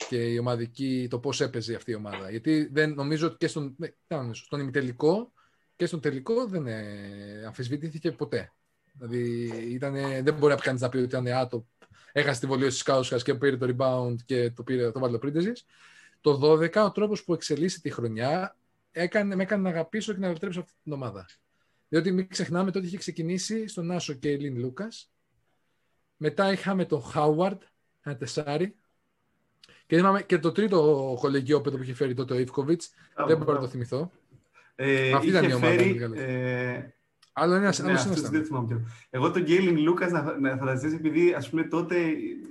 S2: και η ομαδική, το πώς έπαιζε αυτή η ομάδα. Γιατί δεν νομίζω ότι και στον, ναι, στον ημιτελικό και στον τελικό δεν ε, αμφισβητήθηκε ποτέ. Δηλαδή ήτανε, δεν μπορεί κανεί να πει ότι ήταν άτομο. Έχασε τη βολή τη Κάουσκα και πήρε το rebound και το, πήρε, το βάλε το Το 12, ο τρόπος που εξελίσσει τη χρονιά έκανε, με έκανε να αγαπήσω και να επιτρέψω αυτή την ομάδα. Διότι μην ξεχνάμε τότε είχε ξεκινήσει στον Άσο και η Λίν Λούκα. Μετά είχαμε τον Χάουαρντ, ένα τεσάρι. Και, και το τρίτο κολεγιό που είχε φέρει τότε ο Ιβκοβιτ. Δεν μπορώ να το θυμηθώ.
S3: Ε, Αυτή ήταν η ομάδα. Φέρει, ε,
S2: Άλλο ένα
S3: ναι, δεν Εγώ τον Γκέιλιν Λούκας να, να φανταστείς, επειδή ας πούμε τότε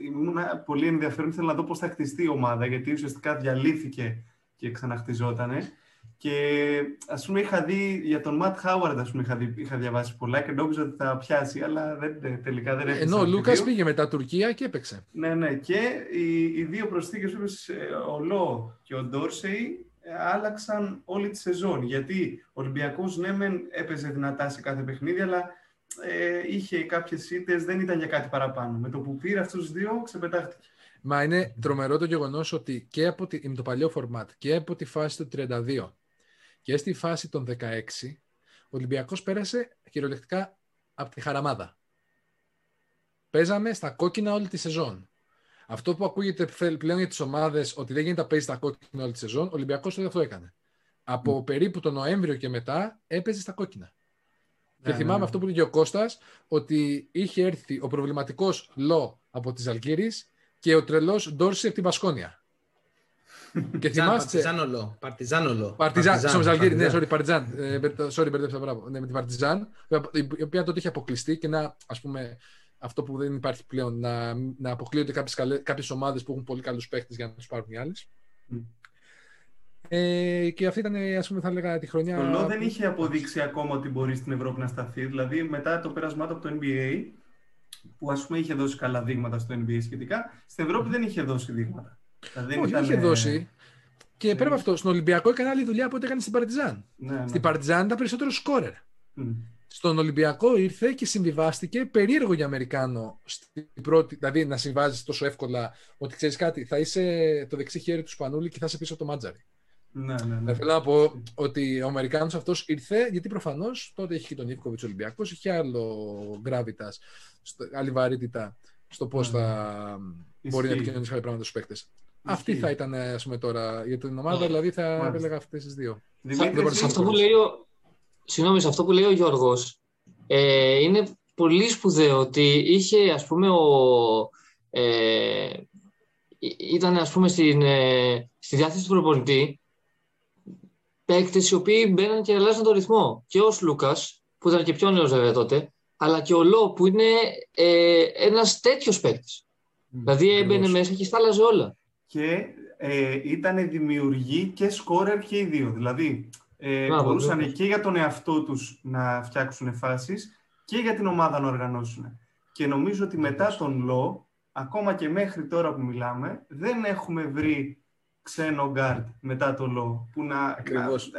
S3: ήμουν πολύ ενδιαφέρον, ήθελα να δω πώς θα χτιστεί η ομάδα, γιατί ουσιαστικά διαλύθηκε και ξαναχτιζότανε. Και ας πούμε είχα δει για τον Ματ Χάουαρντ, ας πούμε είχα, δει, είχα διαβάσει πολλά και νόμιζα ότι θα πιάσει, αλλά δεν, τελικά δεν έφτασε.
S2: Ενώ ο Λούκας πήγε μετά Τουρκία και έπαιξε.
S3: Ναι, ναι. Και οι, οι δύο προσθήκες, ο Λό και ο Ντόρσεϊ, άλλαξαν όλη τη σεζόν. Γιατί ο Ολυμπιακός ναι μεν έπαιζε δυνατά σε κάθε παιχνίδι, αλλά ε, είχε κάποιες ήττες, δεν ήταν για κάτι παραπάνω. Με το που πήρε αυτούς τους δύο ξεπετάχτηκε.
S2: Μα είναι τρομερό το γεγονός ότι και από τη, με το παλιό φορμάτ και από τη φάση του 32 και στη φάση των 16 ο Ολυμπιακός πέρασε κυριολεκτικά από τη χαραμάδα. Παίζαμε στα κόκκινα όλη τη σεζόν. Αυτό που ακούγεται πλέον για τις ομάδες ότι δεν γίνεται να παίζει στα κόκκινα όλη τη σεζόν, ο Ολυμπιακός τότε αυτό έκανε. Από mm. περίπου τον Νοέμβριο και μετά έπαιζε στα κόκκινα. και ναι, θυμάμαι ναι, ναι. αυτό που είπε ο Κώστας, ότι είχε έρθει ο προβληματικός Λό από τη Αλγύρη και ο τρελός Ντόρση από την Πασκόνια.
S4: και θυμάστε. Παρτιζάνολο.
S2: Παρτιζάνολο. Παρτιζάν. ναι, sorry, Παρτιζάν. Ε, sorry, μπερδέψα, μπράβο. Ναι, με την Παρτιζάν, η οποία τότε είχε αποκλειστεί και να, ας πούμε, αυτό που δεν υπάρχει πλέον, να, να αποκλείονται κάποιες, κάποιες ομάδες που έχουν πολύ καλούς παίχτες για να τους πάρουν οι άλλες. Mm. Ε, και αυτή ήταν, ας πούμε, θα έλεγα τη χρονιά...
S3: Το Λό δεν είχε αποδείξει ακόμα ότι μπορεί στην Ευρώπη να σταθεί. Δηλαδή, μετά το πέρασμά του από το NBA, που ας πούμε είχε δώσει καλά δείγματα στο NBA σχετικά, στην Ευρώπη δεν είχε δώσει δείγματα.
S2: Δηλαδή, Όχι, ήταν... είχε δώσει. Και ε... πέρα από αυτό, στον Ολυμπιακό έκανε άλλη δουλειά από ό,τι έκανε στην Παρτιζάν. Ναι, ναι. Στην Παρτιζάν ήταν περισσότερο σκόρερ. Mm στον Ολυμπιακό ήρθε και συμβιβάστηκε περίεργο για Αμερικάνο. Στην πρώτη, δηλαδή να συμβάζεις τόσο εύκολα ότι ξέρεις κάτι, θα είσαι το δεξί χέρι του Σπανούλη και θα είσαι πίσω από το Μάτζαρη.
S3: Ναι, ναι, ναι.
S2: Θέλω να πω ότι ο Αμερικάνος αυτός ήρθε γιατί προφανώς τότε είχε και τον Ιβκοβιτς Ολυμπιακός, είχε άλλο γκράβιτας, άλλη βαρύτητα στο πώς ναι, θα ναι. μπορεί να επικοινωνήσει κάποια πράγματα στους παίκτες. Αυτή θα ήταν, ας πούμε, τώρα για την ομάδα, δηλαδή θα έλεγα αυτές τις δύο.
S1: αυτό που λέει ο, Συγγνώμη, σε αυτό που λέει ο Γιώργος, ε, είναι πολύ σπουδαίο ότι είχε, ας πούμε, ο, ε, ήταν, ας πούμε, στην, ε, στη διάθεση του προπονητή παίκτες οι οποίοι μπαίναν και αλλάζαν τον ρυθμό. Και ο Λούκας, που ήταν και πιο νέος βέβαια τότε, αλλά και ο Λό, που είναι ε, ένας τέτοιος παίκτης. δηλαδή έμπαινε μέσα και στ' άλλαζε όλα.
S3: Και ε, ήταν δημιουργοί και σκόρερ και οι δύο. Δηλαδή ε, μπορούσαν και για τον εαυτό τους να φτιάξουν φάσεις και για την ομάδα να οργανώσουν. Και νομίζω ότι μετά τον Law, ακόμα και μέχρι τώρα που μιλάμε, δεν έχουμε βρει ξένο γκαρντ μετά το Law που να,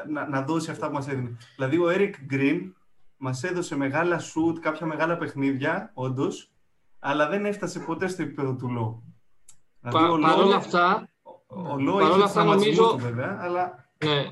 S3: να, να, δώσει αυτά που μας έδινε. Δηλαδή ο Erick Green μας έδωσε μεγάλα σουτ, κάποια μεγάλα παιχνίδια, όντως, αλλά δεν έφτασε ποτέ στο επίπεδο του Λό.
S1: Δηλαδή, Παρ' όλα αυτά,
S3: ο Λό είχε αυτά νομίζω, του βέβαια, αλλά...
S1: Ναι.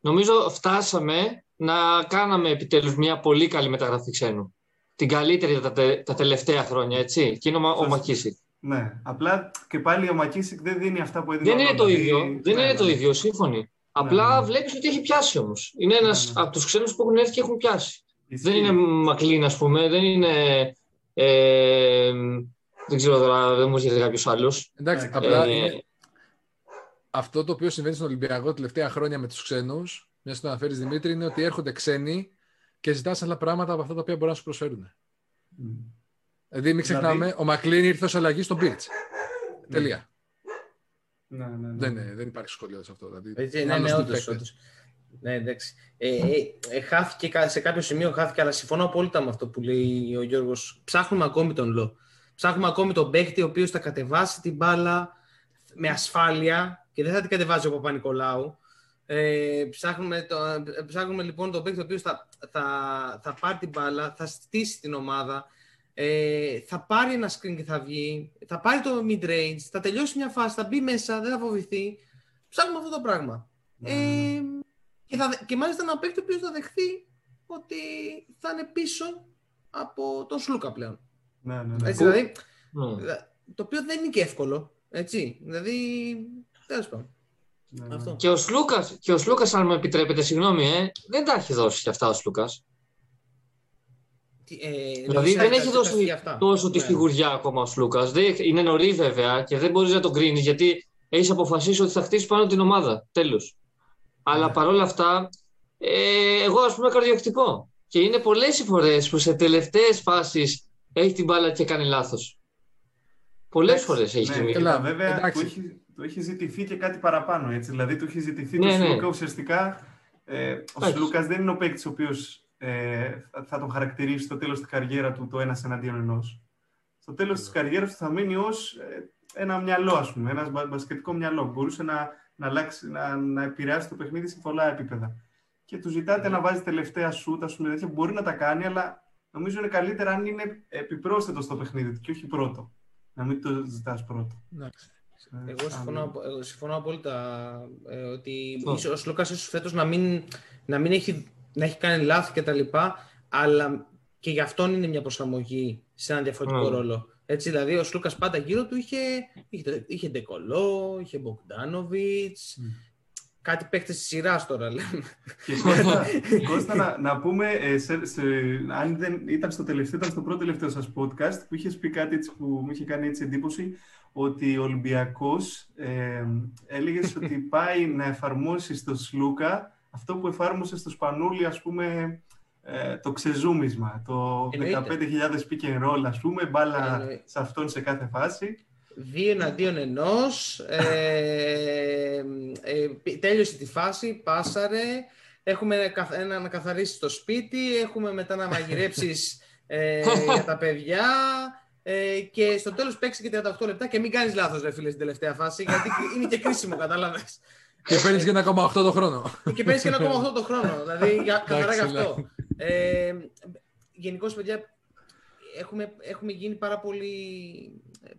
S1: Νομίζω φτάσαμε να κάναμε επιτέλους μια πολύ καλή μεταγραφή ξένου. Την καλύτερη τα, τα τελευταία χρόνια, έτσι. Και είναι ο, ο Μακίσικ.
S3: Ναι, απλά και πάλι ο Μακίσικ δεν δίνει αυτά που έδινε.
S1: Δεν είναι το δηλαδή... ίδιο, δεν ναι, είναι ναι. το ίδιο, σύμφωνοι. Ναι, απλά ναι. βλέπεις ότι έχει πιάσει όμως. Είναι ένας ναι, ναι. από τους ξένους που έχουν έρθει και έχουν πιάσει. Δεν είναι Μακλίν, ας πούμε, δεν είναι... Ε, δεν ξέρω τώρα, δεν μου έρχεται κάποιος άλλος.
S2: Εντάξει, ε, απλά είναι... αυτό το οποίο συμβαίνει στον Ολυμπιακό τελευταία χρόνια με τους ξένους, μιας που το αναφέρεις Δημήτρη, είναι ότι έρχονται ξένοι και ζητάς άλλα πράγματα από αυτά τα οποία μπορούν να σου προσφέρουν. Mm. Δηλαδή, μην ξεχνάμε, δηλαδή... ο Μακλίν ήρθε ως αλλαγή στον Μπίλτ. Ναι. Τελεία.
S3: Ναι, ναι, ναι.
S2: Δεν, δεν υπάρχει σχόλιο σε αυτό. Δηλαδή,
S4: Έτσι, ναι, ναι, όντως, όντως. Ναι, εντάξει. Ε, ε, ε, χάθηκε σε κάποιο σημείο, χάθηκε, αλλά συμφωνώ απόλυτα με αυτό που λέει ο Γιώργος. Ψάχνουμε ακόμη τον Λο. Ψάχνουμε ακόμη τον παίκτη ο οποίος θα κατεβάσει την μπάλα με ασφάλεια και δεν θα την κατεβάζει ο Παπα-Νικολάου. Ε, ψάχνουμε, το, ψάχνουμε λοιπόν τον παίκτη ο οποίος θα, θα, θα πάρει την μπάλα, θα στήσει την ομάδα, ε, θα πάρει ένα screen και θα βγει, θα πάρει το mid-range, θα τελειώσει μια φάση, θα μπει μέσα, δεν θα φοβηθεί. Ψάχνουμε αυτό το πράγμα. Mm. Ε, και, θα, και μάλιστα ένα παίκτη ο οποίος θα δεχθεί ότι θα είναι πίσω από τον Σλούκα πλέον.
S3: Ναι, ναι, ναι.
S4: Έτσι, δηλαδή, ναι. το οποίο δεν είναι και εύκολο. Έτσι. Δηλαδή, τέλος πάντων.
S1: Ναι, ναι. Αυτό. Και ο Σλούκας, και ο Σλούκας, αν μου επιτρέπετε, συγγνώμη, ε, δεν τα έχει δώσει κι αυτά ο Σλούκας. Ε, δηλαδή δεν έχει δώσει τόσο ναι. τη φιγουριά ακόμα ο Σλούκας. Είναι νωρί βέβαια και δεν μπορείς να τον κρίνεις γιατί έχεις αποφασίσει ότι θα χτίσει πάνω την ομάδα. Τέλος. Αλλά ναι. παρόλα αυτά, ε, εγώ ας πούμε καρδιοκτικό. Και είναι πολλές οι φορές που σε τελευταίες φάσεις έχει την μπάλα και κάνει λάθος. Πολλές φορές έχεις ναι,
S3: γίνει. Ναι, βέβαια, του έχει, του έχεις ζητηθεί και κάτι παραπάνω. Έτσι. Δηλαδή, του έχεις ζητηθεί ναι, το ναι. Σλούκα ουσιαστικά. Ε, ο Σλούκα δεν είναι ο παίκτης ο οποίος ε, θα τον χαρακτηρίσει στο τέλος της καριέρα του το ένας εναντίον ενός. Στο τέλος της καριέρας του θα μείνει ως ε, ένα μυαλό, ας πούμε, ένας μπασκετικό μυαλό. Μπορούσε να, να, αλλάξει, να, να επηρεάσει το παιχνίδι σε πολλά επίπεδα. Και του ζητάτε να βάζει τελευταία σούτ, ας πούμε, Μπορεί να τα κάνει, αλλά νομίζω είναι καλύτερα αν είναι επιπρόσθετο στο παιχνίδι του και όχι πρώτο. Να μην το ζητάς πρώτο.
S4: Ε, εγώ συμφωνώ, συμφωνώ απόλυτα ε, ότι ο Λούκας ίσως φέτος να μην, να μην έχει, να έχει κάνει λάθη κτλ. Αλλά και γι' αυτόν είναι μια προσαρμογή σε έναν διαφορετικό ρόλο. Έτσι, δηλαδή, ο Σλούκα πάντα γύρω του είχε, είχε, είχε Ντεκολό, είχε Μπογκδάνοβιτ, Κάτι παίχτε της σειράς τώρα λέμε.
S3: Και Κώστα, να, να πούμε, ε, σε, σε, αν δεν ήταν στο τελευταίο, ήταν στο πρώτο τελευταίο σας podcast, που είχες πει κάτι έτσι που μου είχε κάνει έτσι εντύπωση, ότι ο Ολυμπιακός ε, έλεγες ότι πάει να εφαρμόσει στο Σλούκα αυτό που εφάρμοσε στο Σπανούλι, ας πούμε, ε, το ξεζούμισμα, το 15.000 pick and roll, ας πούμε, μπάλα σε αυτόν σε κάθε φάση.
S4: Δύο εναντίον ενός. Ε, ε, τέλειωσε τη φάση, πάσαρε. Έχουμε ένα να καθαρίσει το σπίτι. Έχουμε μετά να μαγειρέψεις ε, για τα παιδιά. Ε, και στο τέλος παίξει και 38 λεπτά και μην κάνεις λάθος, ρε φίλε, στην τελευταία φάση, γιατί είναι και κρίσιμο, κατάλαβες.
S2: Και παίρνεις και 1,8 το χρόνο.
S4: Και παίρνεις και 1,8 το χρόνο. δηλαδή, για, καθαρά γι' αυτό. Ε, Γενικώς, παιδιά, έχουμε, έχουμε γίνει πάρα πολύ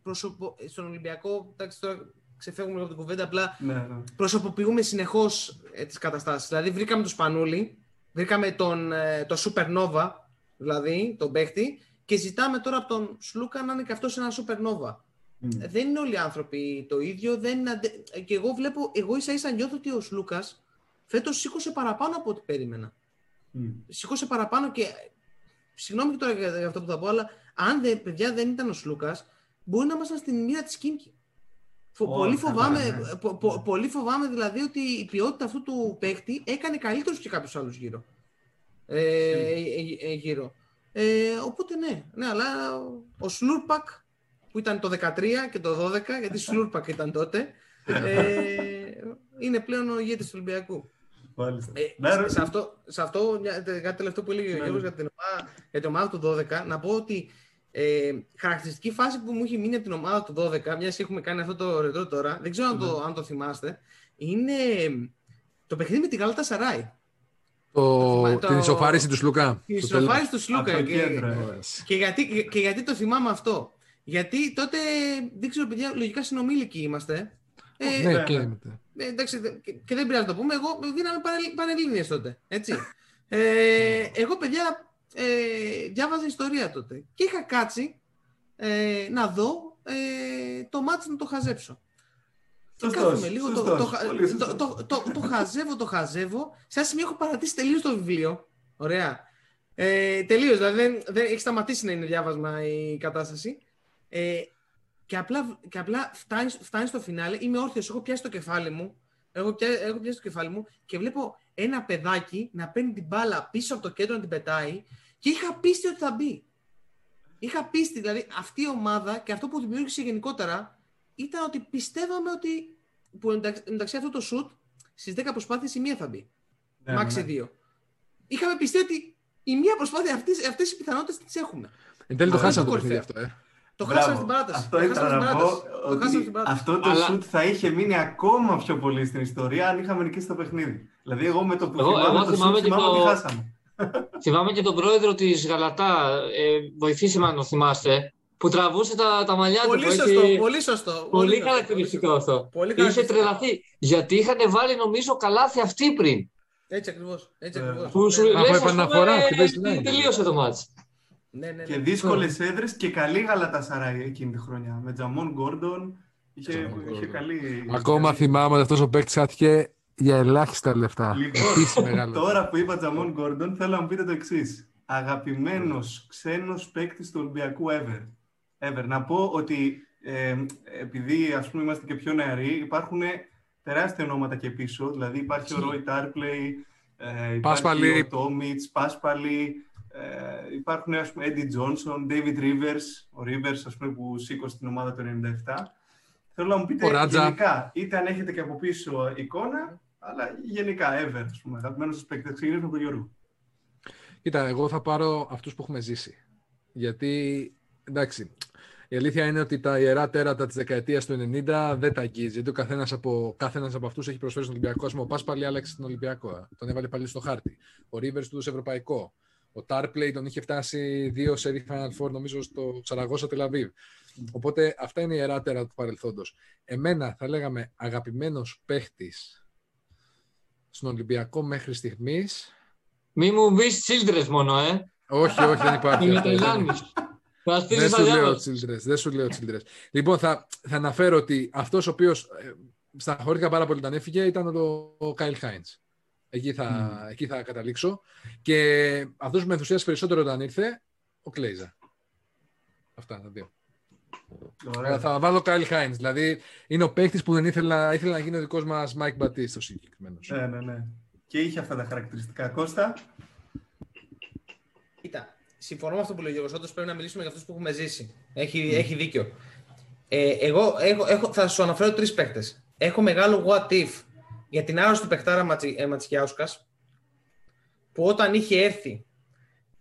S4: πρόσωπο, στον Ολυμπιακό, εντάξει τώρα ξεφεύγουμε λίγο από την κουβέντα, απλά ναι, ναι. προσωποποιούμε συνεχώς ε, τις καταστάσεις. Δηλαδή, βρήκαμε τον Σπανούλη, βρήκαμε τον, ε, το Supernova, δηλαδή τον παίχτη, και ζητάμε τώρα από τον Σλούκα να είναι και αυτός ένα Supernova. Mm. Δεν είναι όλοι οι άνθρωποι το ίδιο. Δεν είναι... Και εγώ βλέπω, εγώ ίσα ίσα νιώθω ότι ο Σλούκας φέτος σήκωσε παραπάνω από ό,τι περίμενα. Mm. Σήκωσε παραπάνω και συγγνώμη τώρα για αυτό που θα πω, αλλά αν δεν, παιδιά δεν ήταν ο Σλούκας, μπορεί να ήμασταν στην μοίρα της Κίμκι. πολύ, φοβάμαι, ναι. πολύ φοβάμαι δηλαδή ότι η ποιότητα αυτού του παίχτη έκανε καλύτερους και κάποιους άλλους γύρω. Ε, ε, ε, γύρω. Ε, οπότε ναι, ναι, αλλά ο Σλούρπακ που ήταν το 13 και το 12, γιατί Σλούρπακ ήταν τότε, ε, είναι πλέον ο ηγέτης του Ολυμπιακού. Ε, σε, αυτό, σε αυτό, κάτι τελευταίο που έλεγε ο ναι, Γιώργος ναι. για την ομάδα, για την ομάδα του 12, να πω ότι ε, χαρακτηριστική φάση που μου έχει μείνει από την ομάδα του 12, μιας και έχουμε κάνει αυτό το ρετρό τώρα, δεν ξέρω αν, το, ναι. αν το θυμάστε, είναι το παιχνίδι με τη Γαλάτα Σαράι.
S2: Το, το, την ισοφάριση του Σλούκα.
S4: Την ισοφάριση του Σλούκα. Και, και, γιατί, και γιατί το θυμάμαι αυτό. Γιατί τότε, δεν ξέρω παιδιά, λογικά συνομήλικοι είμαστε.
S2: Ε, ναι, και,
S4: ε, εντάξει, και, δεν πειράζει να το πούμε. Εγώ δίναμε πανελλήνιες τότε. Έτσι. Ε, εγώ, παιδιά, ε, διάβαζα ιστορία τότε. Και είχα κάτσει ε, να δω ε, το μάτι να το χαζέψω.
S3: Σωστός, λίγο, το,
S4: το, το, το, το, χαζεύω, το χαζεύω. Σε ένα σημείο έχω παρατήσει τελείως το βιβλίο. Ωραία. Ε, τελείως, δηλαδή δεν, δεν έχει σταματήσει να είναι διάβασμα η κατάσταση. Ε, και απλά, και απλά φτάνει, φτάνει στο φινάλε, είμαι όρθιος, έχω πιάσει το κεφάλι μου, έχω πιάσει, έχω πιάσει το κεφάλι μου και βλέπω ένα παιδάκι να παίρνει την μπάλα πίσω από το κέντρο να την πετάει και είχα πίστη ότι θα μπει. Είχα πίστη, δηλαδή αυτή η ομάδα και αυτό που δημιούργησε γενικότερα ήταν ότι πιστεύαμε ότι. Που εντάξει, εντάξει αυτό το σουτ στις 10 προσπάθειες η μία θα μπει. Ναι, Μάξι ναι. 2. Είχαμε πιστεύει ότι η μία προσπάθεια αυτές οι πιθανότητες τις έχουμε.
S2: Εν τέλει το χάσαμε το παιχνίδι αυτό. Ε.
S4: Το χάσαμε στην παράταση.
S3: Αυτό ήθελα να πω. Ότι αυτό το Αλλά... σουτ θα είχε μείνει ακόμα πιο πολύ στην ιστορία αν είχαμε νικήσει το παιχνίδι. Δηλαδή, εγώ με το που εγώ, θυμάμαι, εγώ το θυμάμαι, σουτ, θυμάμαι το... ότι χάσαμε.
S1: θυμάμαι και τον πρόεδρο της Γαλατά. Ε, βοηθήσε με αν το θυμάστε που τραβούσε τα, τα μαλλιά
S4: πολύ
S1: του.
S4: Σωστό, έχει... Πολύ σωστό.
S1: Πολύ, χαρακτηριστικό αυτό. Πολύ Είχε τρελαθεί. Γιατί είχαν βάλει νομίζω καλάθι αυτοί πριν.
S4: Έτσι ακριβώς. Έτσι
S1: ε, ακριβώς. Που σου λέει επαναφορά και τελείωσε το μάτσο.
S3: Ναι, ναι, ναι. Και δύσκολε έδρες και καλή γαλατασαράι εκείνη τη χρονιά. Με Τζαμόν Γκόρντον. Είχε, είχε καλή.
S2: Ακόμα θυμάμαι ότι αυτός ο παίκτης άτυχε για ελάχιστα λεφτά.
S3: Λοιπόν, τώρα που είπα Τζαμόν Γκόρντον, θέλω να μου πείτε το εξής. Αγαπημένος ξένος παίκτης του Ολυμπιακού ever. ever. Να πω ότι ε, επειδή ας πούμε είμαστε και πιο νεαροί, υπάρχουν τεράστια ονόματα και πίσω. Δηλαδή υπάρχει ο Ρόι Τάρπλεϊ, ε, υπάρχει ο Τόμιτς, Πάσπαλι, ε, υπάρχουν ας πούμε Eddie Johnson, David Rivers, ο Rivers ας πούμε που σήκωσε την ομάδα του 97. Θέλω να μου πείτε γενικά, είτε αν έχετε και από πίσω εικόνα, αλλά γενικά, ever, ας πούμε, αγαπημένος σας παίκτες. Ξεκινήσουμε από τον Γιώργο.
S2: Κοίτα, εγώ θα πάρω αυτούς που έχουμε ζήσει. Γιατί, εντάξει, η αλήθεια είναι ότι τα ιερά τέρατα της δεκαετίας του 90 δεν τα αγγίζει. Γιατί ο καθένας από, καθένας από αυτούς έχει προσφέρει στον Ολυμπιακό. Ας πούμε, ο Πάσπαλι άλλαξε τον Ολυμπιακό. Τον έβαλε πάλι στο χάρτη. Ο Ρίβερ του έδωσε ευρωπαϊκό. Ο Tarplay τον είχε φτάσει δύο σε Final Four, νομίζω, στο Σαραγώσα Τελαβίβ. Οπότε αυτά είναι η ιεράτερα του παρελθόντος. Εμένα θα λέγαμε αγαπημένος παίχτης στον Ολυμπιακό μέχρι στιγμής.
S1: Μη μου πει Childress μόνο, ε.
S2: Όχι, όχι, δεν υπάρχει.
S1: Είναι
S2: δεν σου λέω Childress. Δεν σου λέω Childress. Λοιπόν, θα, θα αναφέρω ότι αυτός ο οποίος ε, σταχωρήθηκα πάρα πολύ όταν έφυγε ήταν ο Κάιλ Χάιντς. Εκεί θα, mm. εκεί θα καταλήξω. Και αυτός που με ενθουσίασε περισσότερο όταν ήρθε, ο Κλέιζα. Αυτά τα δύο. Ωραία. Θα βάλω Κάιλ Χάιντ. Δηλαδή είναι ο παίκτης που δεν ήθελα, ήθελα να γίνει ο δικός μας Μάικ Μπατίστ συγκεκριμένος.
S3: Ναι, ναι, ναι. Και είχε αυτά τα χαρακτηριστικά. Κώστα.
S4: Κοίτα, συμφωνώ με αυτό που λέει ο Γιώργος. Όντως πρέπει να μιλήσουμε για αυτούς που έχουμε ζήσει. Έχει, mm. έχει δίκιο. Ε, εγώ έχω, έχω, θα σου αναφέρω τρεις παίκτες. Έχω μεγάλο what if για την άρρωστη παιχτάρα Ματσι, ε, Ματσιγιάουσκας, που όταν είχε έρθει,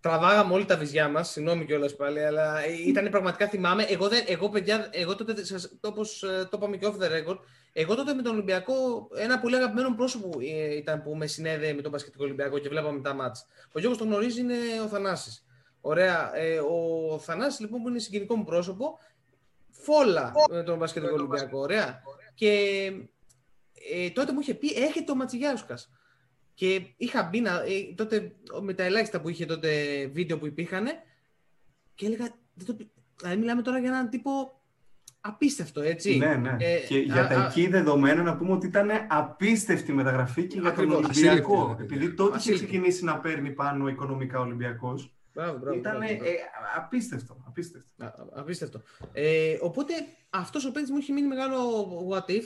S4: τραβάγαμε όλοι τα βυζιά μας. Συγγνώμη κιόλας πάλι, αλλά ήταν πραγματικά θυμάμαι. Εγώ, δεν, εγώ παιδιά, εγώ τότε, σας, όπως ε, το είπαμε και off the record, εγώ τότε με τον Ολυμπιακό, ένα πολύ αγαπημένο πρόσωπο ε, ήταν που με συνέδεε με τον Πασχετικό Ολυμπιακό και βλέπαμε τα μάτς. Ο Γιώργος τον γνωρίζει, είναι ο Θανάσης. Ωραία. Ε, ο Θανάσης λοιπόν που είναι συγκινικό μου πρόσωπο, φόλα με τον Πασχετικό Ολυμπιακό. Ωραία. Και ε, τότε μου είχε πει έρχεται ο Ματσιγιάουσκας. Και είχα μπει να, ε, τότε με τα ελάχιστα που είχε τότε βίντεο που υπήρχαν και έλεγα, δεν το, δηλαδή μιλάμε τώρα για έναν τύπο απίστευτο, έτσι.
S3: Ναι, ναι. Ε, και για τα εκεί δεδομένα να πούμε ότι ήταν απίστευτη μεταγραφή και για τον Ολυμπιακό. Επειδή τότε είχε ξεκινήσει να παίρνει πάνω οικονομικά ο Ολυμπιακός
S4: Μπράβο, μπράβο,
S3: Ήταν
S4: μπράβο, μπράβο.
S3: Ε, απίστευτο. απίστευτο.
S4: Α, απίστευτο. Ε, οπότε αυτός ο παίκτης μου έχει μείνει μεγάλο what if.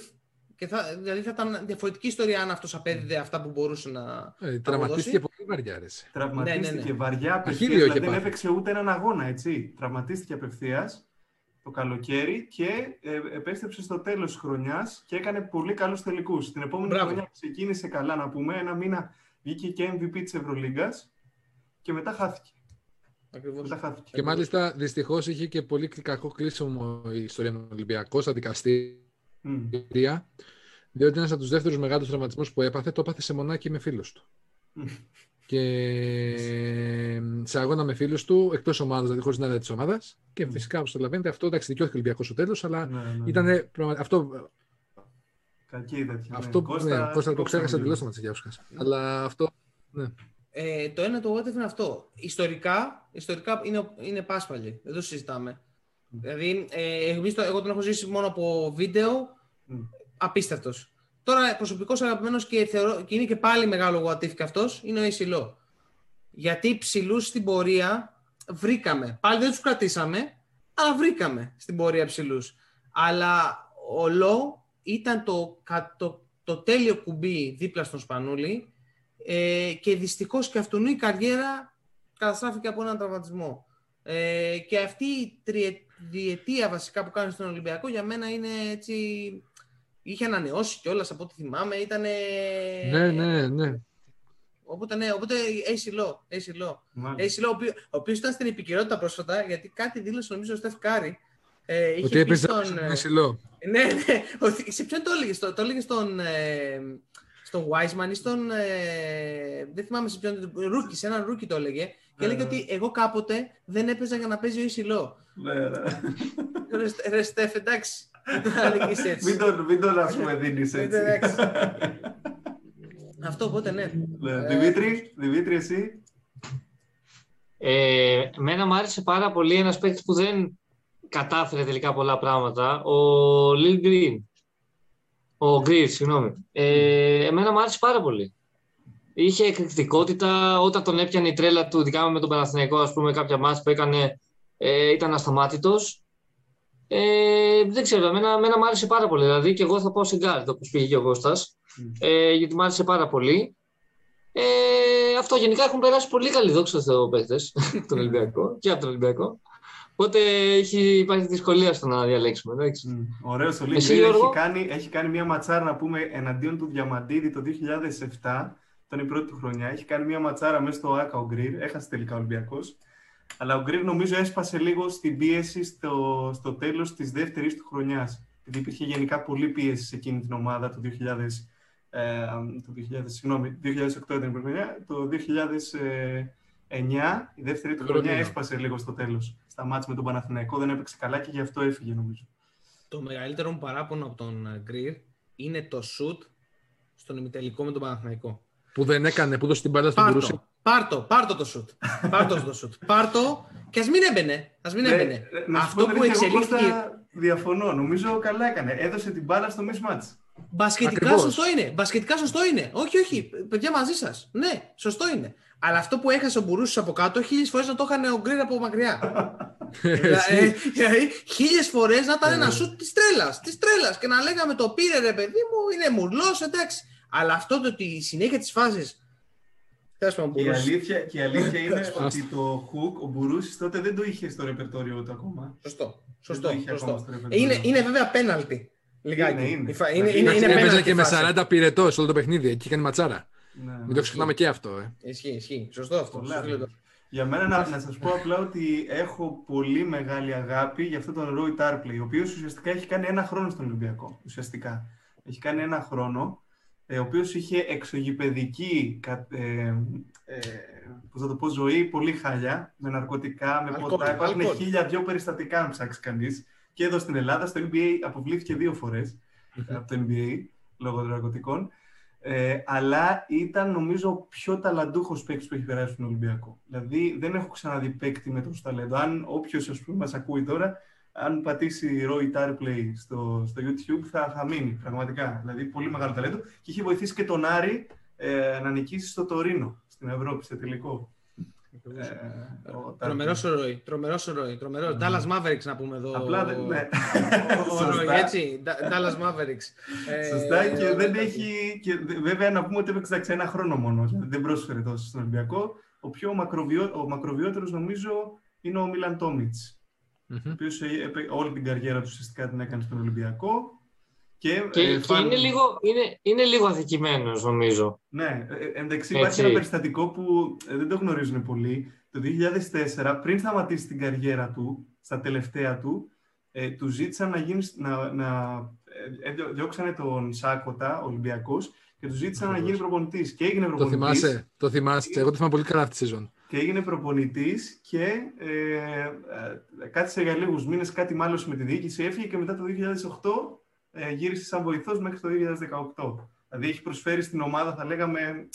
S4: Και θα, δηλαδή θα ήταν διαφορετική ιστορία αν αυτός απέδιδε αυτά που μπορούσε να.
S2: Ε, τραυματίστηκε πολύ βαριά, ρε.
S3: Τραυματίστηκε
S4: Ναι, ναι, ναι.
S3: βαριά απευθείας.
S2: Αχίλιο
S3: Δηλαδή
S2: είχε
S3: δεν
S2: πάθει.
S3: έπαιξε ούτε έναν αγώνα, έτσι. Τραυματίστηκε απευθείας το καλοκαίρι και ε, επέστρεψε στο τέλος της χρονιάς και έκανε πολύ καλούς τελικούς. Την επόμενη
S4: Μπράβο.
S3: χρονιά ξεκίνησε καλά, να πούμε. Ένα μήνα βγήκε και MVP της Ευρωλίγκας και μετά χάθηκε.
S4: Ακριβώς.
S3: Μετά χάθηκε.
S2: Και μάλιστα δυστυχώς είχε και πολύ κακό κλείσιμο η ιστορία με τον Ολυμπιακό στα δικαστήρια.
S3: Μμ.
S2: Διότι ένας από τους δεύτερους μεγάλους τραυματισμούς που έπαθε, το έπαθε σε μονάκι με φίλους του.
S3: Μμ.
S2: Και σε αγώνα με φίλους του, εκτός ομάδας, δηλαδή χωρίς να είναι της ομάδας. Και φυσικά, όπως καταλαβαίνετε, αυτό εντάξει, δικαιώθηκε ο Ολυμπιακός στο τέλος, αλλά
S3: Ναι, ναι, ναι.
S2: ήταν πραγμα- αυτό,
S3: Κακή τέτοια. ναι.
S2: αυτό που
S3: Κώστα,
S2: ναι, Κώστα, το
S3: κόψαμε
S2: ξέχασα
S3: λίγο.
S2: τελείω το Ματσιγιάουσκα. Αλλά αυτό. Ναι.
S4: Ε, το ένα το what if είναι αυτό. Ιστορικά, ιστορικά είναι, είναι πάσπαλοι. Δεν το συζητάμε. Δηλαδή, ε, εμείς το- εγώ τον έχω ζήσει μόνο από βίντεο.
S3: Μμ.
S4: Απίστευτος. Τώρα, προσωπικό αγαπημένος και, θεωρώ, και είναι και πάλι μεγάλο what if και αυτός είναι ο Ισηλό. Γιατί ψηλούς στην πορεία βρήκαμε. Πάλι δεν τους κρατήσαμε, αλλά βρήκαμε στην πορεία ψηλούς. Αλλά ο Λό ήταν το, κα- το, το τέλειο κουμπί δίπλα στον Σπανούλη ε, και δυστυχώς και αυτού η καριέρα καταστράφηκε από έναν τραυματισμό. Ε, και αυτή η τριετία βασικά που κάνει στον Ολυμπιακό για μένα είναι έτσι... Είχε ανανεώσει κιόλας από ό,τι θυμάμαι. Ήτανε...
S2: ναι, ναι, ναι.
S4: Οπότε, ναι, οπότε Acie Law, Acie Law.
S3: Μάλιστα.
S4: Acie Law, ο οποίο- ο οποίος ήταν στην επικαιρότητα πρόσφατα, γιατί κάτι δήλωσε νομίζω ο Στεφ Κάρι. Ε, είχε
S2: Ότι
S4: πει
S2: έπαιζε
S4: στον,
S2: στον
S4: ε,
S2: Acie Law.
S4: ναι, ναι. Ότι- Σε ποιον το έλεγε, στο- το έλεγε στον, ε, στον Wiseman ή στον. Ε, δεν θυμάμαι σε ποιον. Rookie, σε έναν rookie το έλεγε. Και
S3: Ναι,
S4: έλεγε
S3: ναι.
S4: ότι εγώ κάποτε δεν έπαιζα για να παίζει ο Ισηλό.
S3: Ναι, ναι.
S4: Ρε, Στε- ρε Στεφ, εντάξει. Δεν θα έλεγες έτσι.
S3: Μην τον, μην τον ας πούμε δίνεις έτσι.
S4: Εντάξει. Αυτό οπότε ναι.
S3: Ναι. Δημήτρη, Δημήτρη, εσύ;
S1: Ε, εμένα μου άρεσε πάρα πολύ ένας παίκτης που δεν κατάφερε τελικά πολλά πράγματα, ο Lil Green. Ο Greer, συγγνώμη. Ε, εμένα μου άρεσε πάρα πολύ. Είχε εκρηκτικότητα, όταν τον έπιανε η τρέλα του, ειδικά με τον Παναθηναϊκό, ας πούμε, κάποια ματς που έκανε, ε, ήταν ασταμάτητος. Ε, δεν ξέρω, εμένα, εμένα μου άρεσε πάρα πολύ. Δηλαδή και εγώ θα πάω σε γκαρντ, όπως πήγε και ο Κώστας, ε, γιατί μου άρεσε πάρα πολύ. Ε, αυτό γενικά έχουν περάσει πολύ καλοί, δόξα τω Θεώ, παίχτες στον Ολυμπιακό και από τον Ολυμπιακό. Οπότε έχει, υπάρχει δυσκολία στο να διαλέξουμε. Εντάξει.
S3: Μμ. Ωραίος ο
S1: Εσύ,
S3: Λίγκριν
S1: Γιώργο;
S3: έχει κάνει, έχει κάνει μια ματσάρα να πούμε εναντίον του Διαμαντίδη το 2007, ήταν η πρώτη του χρονιά. Έχει κάνει μια ματσάρα μέσα στο ΆΚΑ ο Γκριν, έχασε τελικά ο Ολυμπιακός. Αλλά ο Γκριν νομίζω έσπασε λίγο στην πίεση στο, στο τέλος της δεύτερης του χρονιάς. Γιατί υπήρχε γενικά πολλή πίεση σε εκείνη την ομάδα το 2000, ε, το 2000, συγγνώμη, 2008 ήταν η πρώτη χρονιά. Το 2009 η δεύτερη του χρονιά
S2: Χρονιά.
S3: έσπασε λίγο στο τέλος. Στα μάτς με τον Παναθηναϊκό δεν έπαιξε καλά και γι' αυτό έφυγε νομίζω.
S4: Το μεγαλύτερο μου παράπονο από τον ε, Greer είναι το shoot στον ημιτελικό με τον Παναθηναϊκό.
S2: Που δεν έκανε, που δώσε την μπάλα στον Μπρούσι.
S4: Πάρτο, πάρτο, πάρτο το shoot. Πάρτος το shoot. Πάρτο και ας μην έμπαινε. Ας μην έμπαινε.
S3: Ε, ε, να σου
S4: Αυτό
S3: πω την
S4: που
S3: αλήθεια, εγώ,
S4: εξελίχθηκε
S3: Κώστα, Διαφωνώ. Νομίζω καλά έκανε. Έδωσε την μπάλα στο mismatch.
S4: Μπασκετικά
S2: Ακριβώς.
S4: σωστό είναι. Μπασκετικά σωστό είναι. Όχι, όχι. Παιδιά μαζί σας. Ναι, σωστό είναι. Αλλά αυτό που έχασε ο Μπουρούσης από κάτω, χίλιες φορές να το είχαν ο Γκριν από μακριά. Δηλαδή, χίλιες φορές να ήταν ένα σουτ της τρέλας. Της τρέλας. Και να λέγαμε το πήρε ρε παιδί μου, είναι μουρλός, εντάξει. Αλλά αυτό το ότι η συνέχεια της φάση. Τέλο πάντων,
S3: Και η
S4: Μπουρούση.
S3: αλήθεια, και η αλήθεια είναι
S2: Άστα.
S3: ότι το hook, ο Μπουρούσης τότε δεν το είχε στο ρεπερτόριο του ακόμα.
S4: Σωστό.
S3: Δεν
S4: Σωστό.
S3: το είχε ακόμα
S4: σωστό.
S3: στο ρεπερτόριο.
S4: Είναι, είναι βέβαια πέναλτι. Λιγάκι.
S3: Είναι, είναι.
S4: Η φα- είναι, είναι,
S3: Εντάξει,
S4: είναι
S2: Έπαιζε
S4: πέναλτι
S2: και με
S4: φάση.
S2: 40 πυρετό σε όλο το παιχνίδι. Εκεί έκανε ματσάρα.
S3: Ναι,
S2: Μην
S3: ναι.
S2: το ξεχνάμε και αυτό. Ε.
S4: Ισχύει, ισχύει. Σωστό αυτό.
S3: Πολλά.
S4: Σωστό λέτε.
S3: Για μένα να, να σας πω απλά ότι έχω πολύ μεγάλη αγάπη για αυτόν τον Ρόι Τάρπλεϊ, ο οποίος ουσιαστικά έχει κάνει ένα χρόνο στον Ολυμπιακό. Ουσιαστικά. Έχει κάνει ένα χρόνο, ε, ο οποίος είχε εξωγηπαιδική κα- ε, ε, πώς θα το πω, ζωή πολύ χάλια, με ναρκωτικά, με
S4: Αλκοόλ,
S3: ποτά. Υπάρχουν
S4: αλκοόλ.
S3: χίλια δυο περιστατικά, αν ψάξει κανείς. Και εδώ στην Ελλάδα, στο NBA αποβλήθηκε δύο φορές από το NBA λόγω των ναρκωτικών. Ε, αλλά ήταν νομίζω ο πιο ταλαντούχος παίκτης που έχει περάσει στον Ολυμπιακό. Δηλαδή δεν έχω ξαναδεί παίκτη με τόσο ταλέντο. Αν όποιος ας πούμε μας ακούει τώρα, αν πατήσει Roy Tarplay στο, στο YouTube θα, θα μείνει πραγματικά. Δηλαδή πολύ μεγάλο ταλέντο και είχε βοηθήσει και τον Άρη ε, να νικήσει στο Τωρίνο στην Ευρώπη σε τελικό.
S4: Ε, τρομερός ρόι. Τρομερός ρόι. Τρομερός. Dallas Mavericks να πούμε εδώ.
S3: Απλά δεν. Ναι.
S4: Ο έτσι. Dallas Mavericks.
S3: Ε, Σωστά και δεν έχει. Και βέβαια να πούμε ότι έπαιξε ένα χρόνο μόνο. Δεν πρόσφερε τόσο στον Ολυμπιακό. Ο πιο μακροβιό, ο μακροβιότερος νομίζω είναι ο Μίλαν Τόμιτς. Ο οποίος όλη την καριέρα του ουσιαστικά την έκανε στον Ολυμπιακό.
S1: Και, και, ε, και είναι, λίγο, είναι, είναι λίγο αδικημένος νομίζω.
S3: Ναι, ε, εντάξει υπάρχει ένα περιστατικό που ε, δεν το γνωρίζουν πολύ. Το 2004, πριν σταματήσει την καριέρα του, στα τελευταία του, ε, του ζήτησαν να γίνεις, να, να ε, διώξανε τον Σάκοτα, Ολυμπιακός, και του ζήτησαν να γίνει προπονητής. Και έγινε προπονητής.
S2: Το θυμάσαι, το θυμάσαι. Εγώ το θυμάμαι πολύ καλά αυτή τη σεζόν.
S3: Και έγινε προπονητής και ε, ε, κάθισε για λίγους μήνες, κάτι μάλλον με τη διοίκηση, έφυγε και μετά το 2008 ε, γύρισε σαν βοηθός μέχρι το 2018. Δηλαδή έχει προσφέρει στην ομάδα, θα λέγαμε,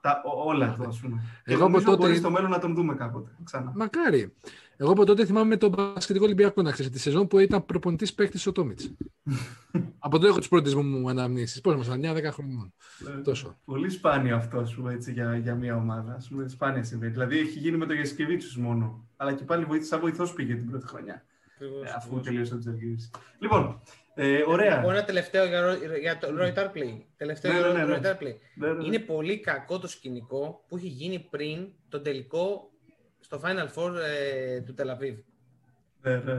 S3: τα, όλα του, ας πούμε. Εγώ και από τότε... μπορείς στο μέλλον να τον δούμε κάποτε. Ξανά.
S2: Μακάρι. Εγώ από τότε θυμάμαι τον Πασχετικό Ολυμπιακό να ξέρει τη σεζόν που ήταν προπονητής παίκτης ο Τόμιτς. από τότε έχω τις πρώτες μου αναμνήσεις. Πώς μα 9-10 χρόνια.
S3: Ε, Τόσο. Πολύ σπάνιο αυτό πούμε, έτσι, για, για μια ομάδα. Ας πούμε, σπάνια συμβαίνει. Δηλαδή έχει γίνει με το Γεσκεβίτσου μόνο. Αλλά και πάλι σαν βοηθός πήγε την πρώτη χρονιά. Ε, αφού τελείωσε το Τζεργίδη. Λοιπόν, ε, ωραία.
S4: Ένα τελευταίο για, για το Roy Tarpley. Τελευταίο ναι, για ναι, ναι, Roy ναι, ναι. Είναι πολύ κακό το σκηνικό που έχει γίνει πριν τον τελικό στο Final Four ε, του Τελαβίβ.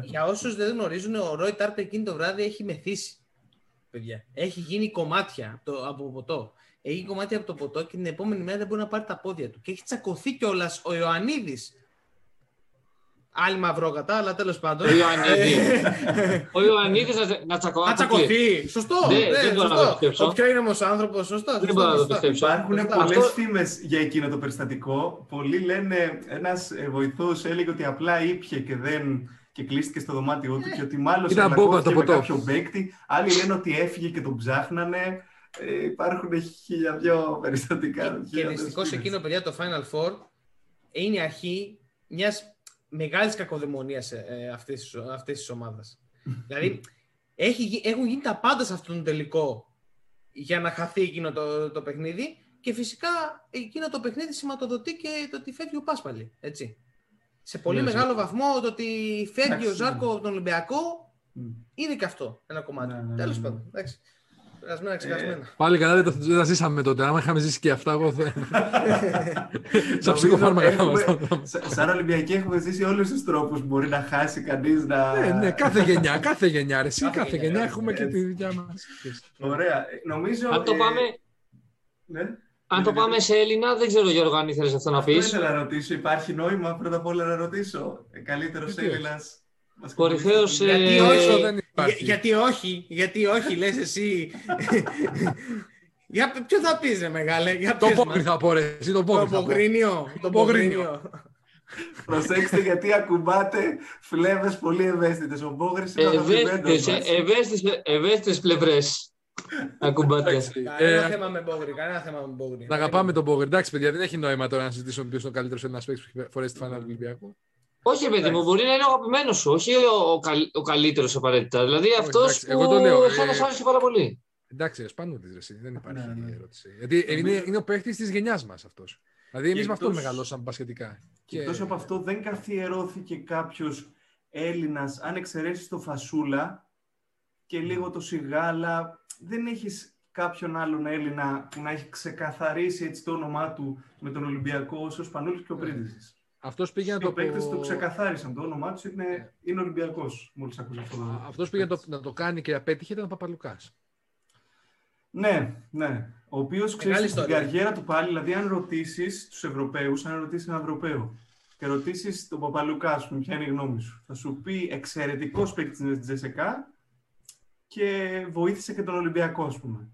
S4: Για όσους δεν γνωρίζουν, ο Roy Tarpley εκείνη το βράδυ έχει μεθύσει. Παιδιά. Έχει γίνει κομμάτια από, το, από ποτό. Έχει κομμάτια από το ποτό και την επόμενη μέρα δεν μπορεί να πάρει τα πόδια του. Και έχει τσακωθεί κιόλας ο Ιωαννίδης Άλλη μαυρόκατα, αλλά τέλος πάντων.
S1: Ο Ιωαννίδης. ο Ιωαννίδης να, τσακωθεί.
S4: Να τσακωθεί. Σωστό. Ναι, δεν μπορώ να το πιστέψω. Ο πιο ήρεμος άνθρωπος. Σωστό.
S1: Δεν μπορώ να το πιστέψω.
S3: Υπάρχουν πολλές φήμες για εκείνο το περιστατικό. Πολλοί λένε ένας βοηθός έλεγε ότι απλά ήπια και δεν και κλείστηκε στο δωμάτιό του και ότι μάλλον
S2: ήταν το με
S3: κάποιο παίκτη. Άλλοι λένε ότι έφυγε και τον ψάχνανε. Ε, υπάρχουν χίλια δυο περιστατικά.
S4: Και δυστυχώς εκείνο, παιδιά, το Final Four είναι η αρχή μιας μεγάλης κακοδαιμονίας ε, αυτής της ομάδας. δηλαδή, έχει, έχουν γίνει τα πάντα σε αυτόν τον τελικό για να χαθεί εκείνο το, το παιχνίδι και φυσικά εκείνο το παιχνίδι σηματοδοτεί και το ότι φεύγει ο Πάσπαλη, έτσι. Σε πολύ ναι, μεγάλο βαθμό το ότι φεύγει ο Ζάρκο από τον Ολυμπιακό είναι και αυτό ένα κομμάτι. Ναι, ναι, Τέλος πάντων. Εντάξει. Περασμένα, ξεχασμένα. Ε,
S2: πάλι καλά δεν τα ζήσαμε τότε. Άμα είχαμε ζήσει και αυτά, εγώ θα. Σαν ψυχοφάρμακα.
S3: Σαν Ολυμπιακή έχουμε ζήσει όλους τους τρόπους που μπορεί να χάσει κανείς να.
S2: Ναι, ναι, κάθε γενιά, κάθε γενιά. Εσύ, κάθε γενιά έχουμε και τη δικιά μας.
S3: Ωραία. Νομίζω.
S1: Αν το πάμε. Ναι. Αν το πάμε σε Έλληνα, δεν ξέρω Γιώργο αν ήθελες αυτό να πεις. Δεν
S3: ήθελα να ρωτήσω. Υπάρχει νόημα πρώτα απ' όλα να ρωτήσω. Ε, Καλύτερος Έλληνα
S1: Κορυφαίος.
S4: Γιατί, ε... όχι, δεν υπάρχει. γιατί όχι, γιατί όχι, λες εσύ; Για ποιο θα πεις, ρε μεγάλε. Για
S2: το πόκρι θα πω, ρε. Εσύ, το
S4: πόκρινιο. Το πόκρινιο.
S3: Προσέξτε γιατί ακουμπάτε φλέβες πολύ ευαίσθητες. Ο Μπόγρης είναι
S1: αγαπημένος Ευαίσθητες πλευρές. Ακουμπάτε.
S4: Κανένα θέμα με Μπόγρη. Κανένα θέμα με Μπόγρη.
S2: Να αγαπάμε τον Μπόγρη. Εντάξει, παιδιά, δεν έχει νόημα τώρα να συζητήσουμε ποιος είναι ο καλύτερος ένας παίκτης που έχει φορέσει τη φανέλα του Ολυμπιακού.
S1: Όχι, παιδί μου, μπορεί να είναι ο αγαπημένος σου, όχι ο, ο, ο καλύτερος απαραίτητα. Δηλαδή αυτός που
S2: το λέω.
S1: θα μα άρεσε πάρα πολύ.
S2: Εντάξει, σπάνιο τη δεν υπάρχει ναι, ναι. ερώτηση. Γιατί είναι, είναι ο παίχτη της γενιάς μας αυτός. Δηλαδή, εμείς με αυτό μεγαλώσαμε πασχετικά.
S3: Και εκτό από αυτό, δεν καθιερώθηκε κάποιος Έλληνας, αν εξαιρέσεις το Φασούλα και λίγο το Σιγάλα, δεν έχεις κάποιον άλλον Έλληνα που να έχει ξεκαθαρίσει έτσι το όνομά του με τον Ολυμπιακό όσο ο Σπανούλης και ο Πρίντιζης.
S2: Αυτός πήγε να το.
S3: Οι το ξεκαθάρισαν. Το όνομά τους είναι, είναι Ολυμπιακός. Μόλις άκουσα αυτό.
S2: Αυτός πήγε να το, να το κάνει και απέτυχε ήταν ο Παπαλουκάς.
S3: Ναι, ναι. Ο οποίος ξέρεις στην καριέρα του πάλι, δηλαδή, αν ρωτήσεις τους Ευρωπαίους, αν ρωτήσεις έναν Ευρωπαίο και ρωτήσεις τον Παπαλουκά, ας πούμε, ποια είναι η γνώμη σου, θα σου πει εξαιρετικός παίκτης τη Τζεσεκά και βοήθησε και τον Ολυμπιακό, ας πούμε.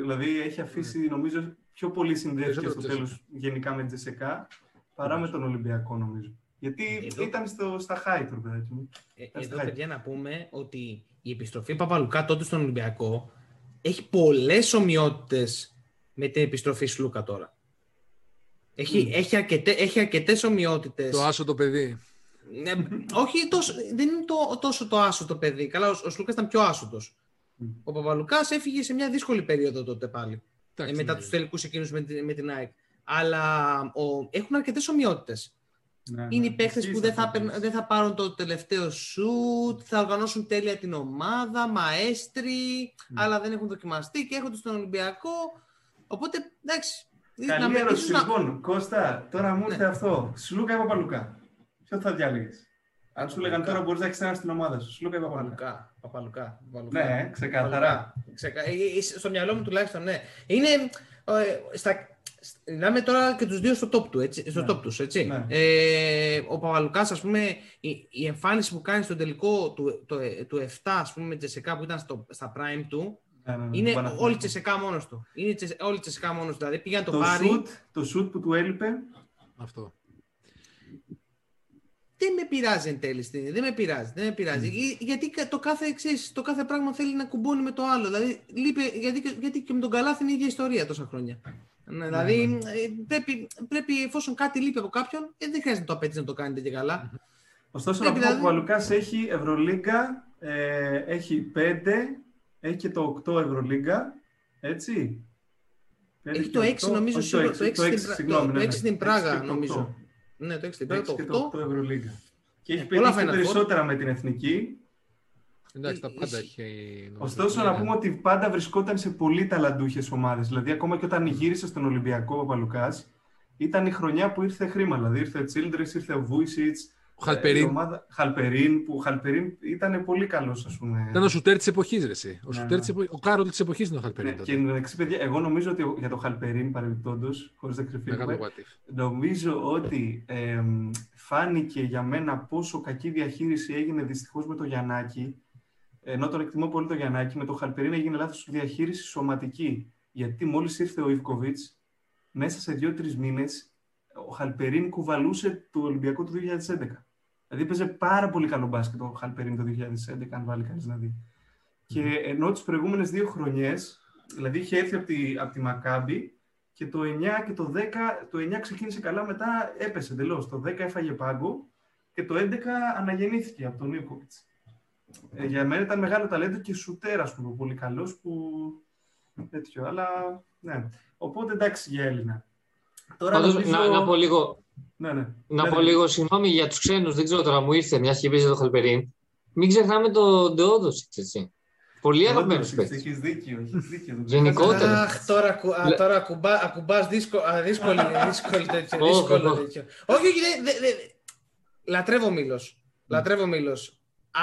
S3: Δηλαδή, έχει αφήσει, ναι. νομίζω, πιο πολύ συνδέσει στο τέλος γενικά με Τζεσεκά παρά με τον Ολυμπιακό νομίζω. Γιατί εδώ... ήταν στο, στα high του, παιδάκι μου.
S4: Ε, εδώ, παιδιά, να πούμε ότι η επιστροφή Παπαλουκά τότε στον Ολυμπιακό έχει πολλές ομοιότητες με την επιστροφή Σλούκα τώρα. Έχει, mm. έχει, αρκετέ, έχει αρκετές ομοιότητες.
S2: Το άσο το παιδί.
S4: Ναι, όχι, τόσο, δεν είναι το, τόσο το άσο το παιδί. Καλά, ο, ο Σλούκα ήταν πιο άσωτος. Mm. Ο Παπαλουκάς έφυγε σε μια δύσκολη περίοδο τότε πάλι. ε, μετά ναι. τους τελικούς εκείνους με, με την ΑΕΚ. Αλλά ο, έχουν αρκετές ομοιότητες. Ναι, είναι οι ναι. παίχτε που δεν θα, δεν θα πάρουν το τελευταίο σουτ, θα οργανώσουν τέλεια την ομάδα, μαέστροι, ναι. αλλά δεν έχουν δοκιμαστεί και έρχονται στον Ολυμπιακό. Οπότε, εντάξει.
S3: Καλή ερώτηση, να... λοιπόν. Κώστα, τώρα μου ήρθε ναι. αυτό. Σλούκα ή Παπαλουκά. Ποιο θα διάλεγες; Αν σου λέγανε τώρα μπορείς να έχεις ένα στην ομάδα σου. Σλούκα ή
S4: Παπαλουκά. Παπαλουκά.
S3: Ναι, ξεκάθαρα.
S4: Ξεκα... Ε, ε, στο μυαλό μου τουλάχιστον, ναι. Είναι. Ε, στα, Μιλάμε τώρα και τους δύο στο top, του, έτσι, στο ναι. top τους, έτσι. Ναι. Ε, ο Παπαλουκάς, ας πούμε, η, η, εμφάνιση που κάνει στο τελικό του, το, του 7, ας πούμε, με Τσεσεκά που ήταν στο, στα prime του, ναι, ναι, ναι είναι όλη Τσεσεκά μόνος του. Είναι όλη Τσεσεκά μόνος του. Δηλαδή πήγαν το, το πάρει... Shoot,
S3: το shoot που του έλειπε.
S2: Αυτό.
S4: Δεν με πειράζει εν τέλει, δεν με πειράζει. Δεν με πειράζει. Mm. Γιατί το κάθε, ξέρεις, το κάθε πράγμα θέλει να κουμπώνει με το άλλο. Δηλαδή, λείπει, γιατί, γιατί και με τον Καλάθι είναι η ίδια ιστορία τόσα χρόνια. Ναι, δηλαδή, ναι, ναι. Ε, πρέπει, πρέπει, εφόσον κάτι λείπει από κάποιον, ε, δεν χρειάζεται να το απαιτήσει να το κάνετε και καλά.
S3: Ωστόσο, να πούμε δηλαδή... ότι ο Λουκάς έχει Ευρωλίγκα, ε, έχει 5, έχει και το 8 Ευρωλίγκα, έτσι.
S4: Έχει το 6 νομίζω, Όχι, το 6, το 6, στην, το 6 ναι, στην Πράγα νομίζω. Ναι, το 6 στην Πράγα,
S3: το 8. Ευρωλίγκα. Και έχει πετύχει περισσότερα με την Εθνική
S2: Εντάξει, τα πάντα έχει.
S3: Ωστόσο, να πούμε ότι πάντα βρισκόταν σε πολύ ταλαντούχες ομάδες. Δηλαδή, ακόμα και όταν γύρισε στον Ολυμπιακό ο Παλουκά, ήταν η χρονιά που ήρθε χρήμα. Δηλαδή, ήρθε ο Τσίλντρες, ήρθε ο Βούισιτς.
S2: Ο Χαλπερίν.
S3: Ε, ομάδα... Χαλπερίν, που ο Χαλπερίν ήταν πολύ καλός, ας πούμε.
S2: Ήταν ο σουτέρ της εποχής, ρε. Ο, ναι, ναι. επο... ο Κάρολ της εποχής είναι ο Χαλπερίν. Ναι,
S3: και εντάξει, παιδιά, εγώ νομίζω ότι για το Χαλπερίν, παρεμπιπτόντως, χωρίς να κρυφτούμε, νομίζω ότι ε, φάνηκε για μένα πόσο κακή διαχείριση έγινε δυστυχώς με το Γιαννάκη ενώ τον εκτιμώ πολύ το Γιαννάκη, με το Χαλπερίν έγινε λάθος διαχείριση σωματική. Γιατί μόλις ήρθε ο Ιβκοβίτς, μέσα σε δύο-τρεις μήνες, ο Χαλπερίν κουβαλούσε το Ολυμπιακό του 2011. Δηλαδή έπαιζε πάρα πολύ καλό μπάσκετ ο Χαλπερίν το 2011, αν βάλει κανείς να δει. Και ενώ τις προηγούμενες δύο χρονιές, δηλαδή είχε έρθει από τη, από τη Μακάμπη και το 9 και το 10, το 9 ξεκίνησε καλά, μετά έπεσε εντελώς. Το 10 έφαγε πάγκο και το 11 αναγεννήθηκε από τον Ιβκοβίτς. Ε, για μένα ήταν μεγάλο ταλέντο και σουτέρα, ας πούμε, πολύ καλός που τέτοιο, αλλά ναι. Οπότε εντάξει για Έλληνα.
S1: Τώρα νομίζω... να, να πω λίγο, ναι, ναι. Να ναι, πω ναι. λίγο, συγγνώμη για τους ξένους, δεν ξέρω τώρα, μου ήρθε μια και το Χαλπερίν. Μην ξεχνάμε το Ντεόδος, έτσι. Πολύ αγαπημένος παίκτης.
S3: Έχεις δίκιο. Έχεις δίκιο.
S1: Γενικότερα.
S4: Αχ, τώρα, α, τώρα ακουμπά, ακουμπάς δύσκολο, δύσκολο, τέτοιο. δύσκολο τέτοιο. Όχι, όχι, λατρεύω Μήλος. Λατρεύω Μήλος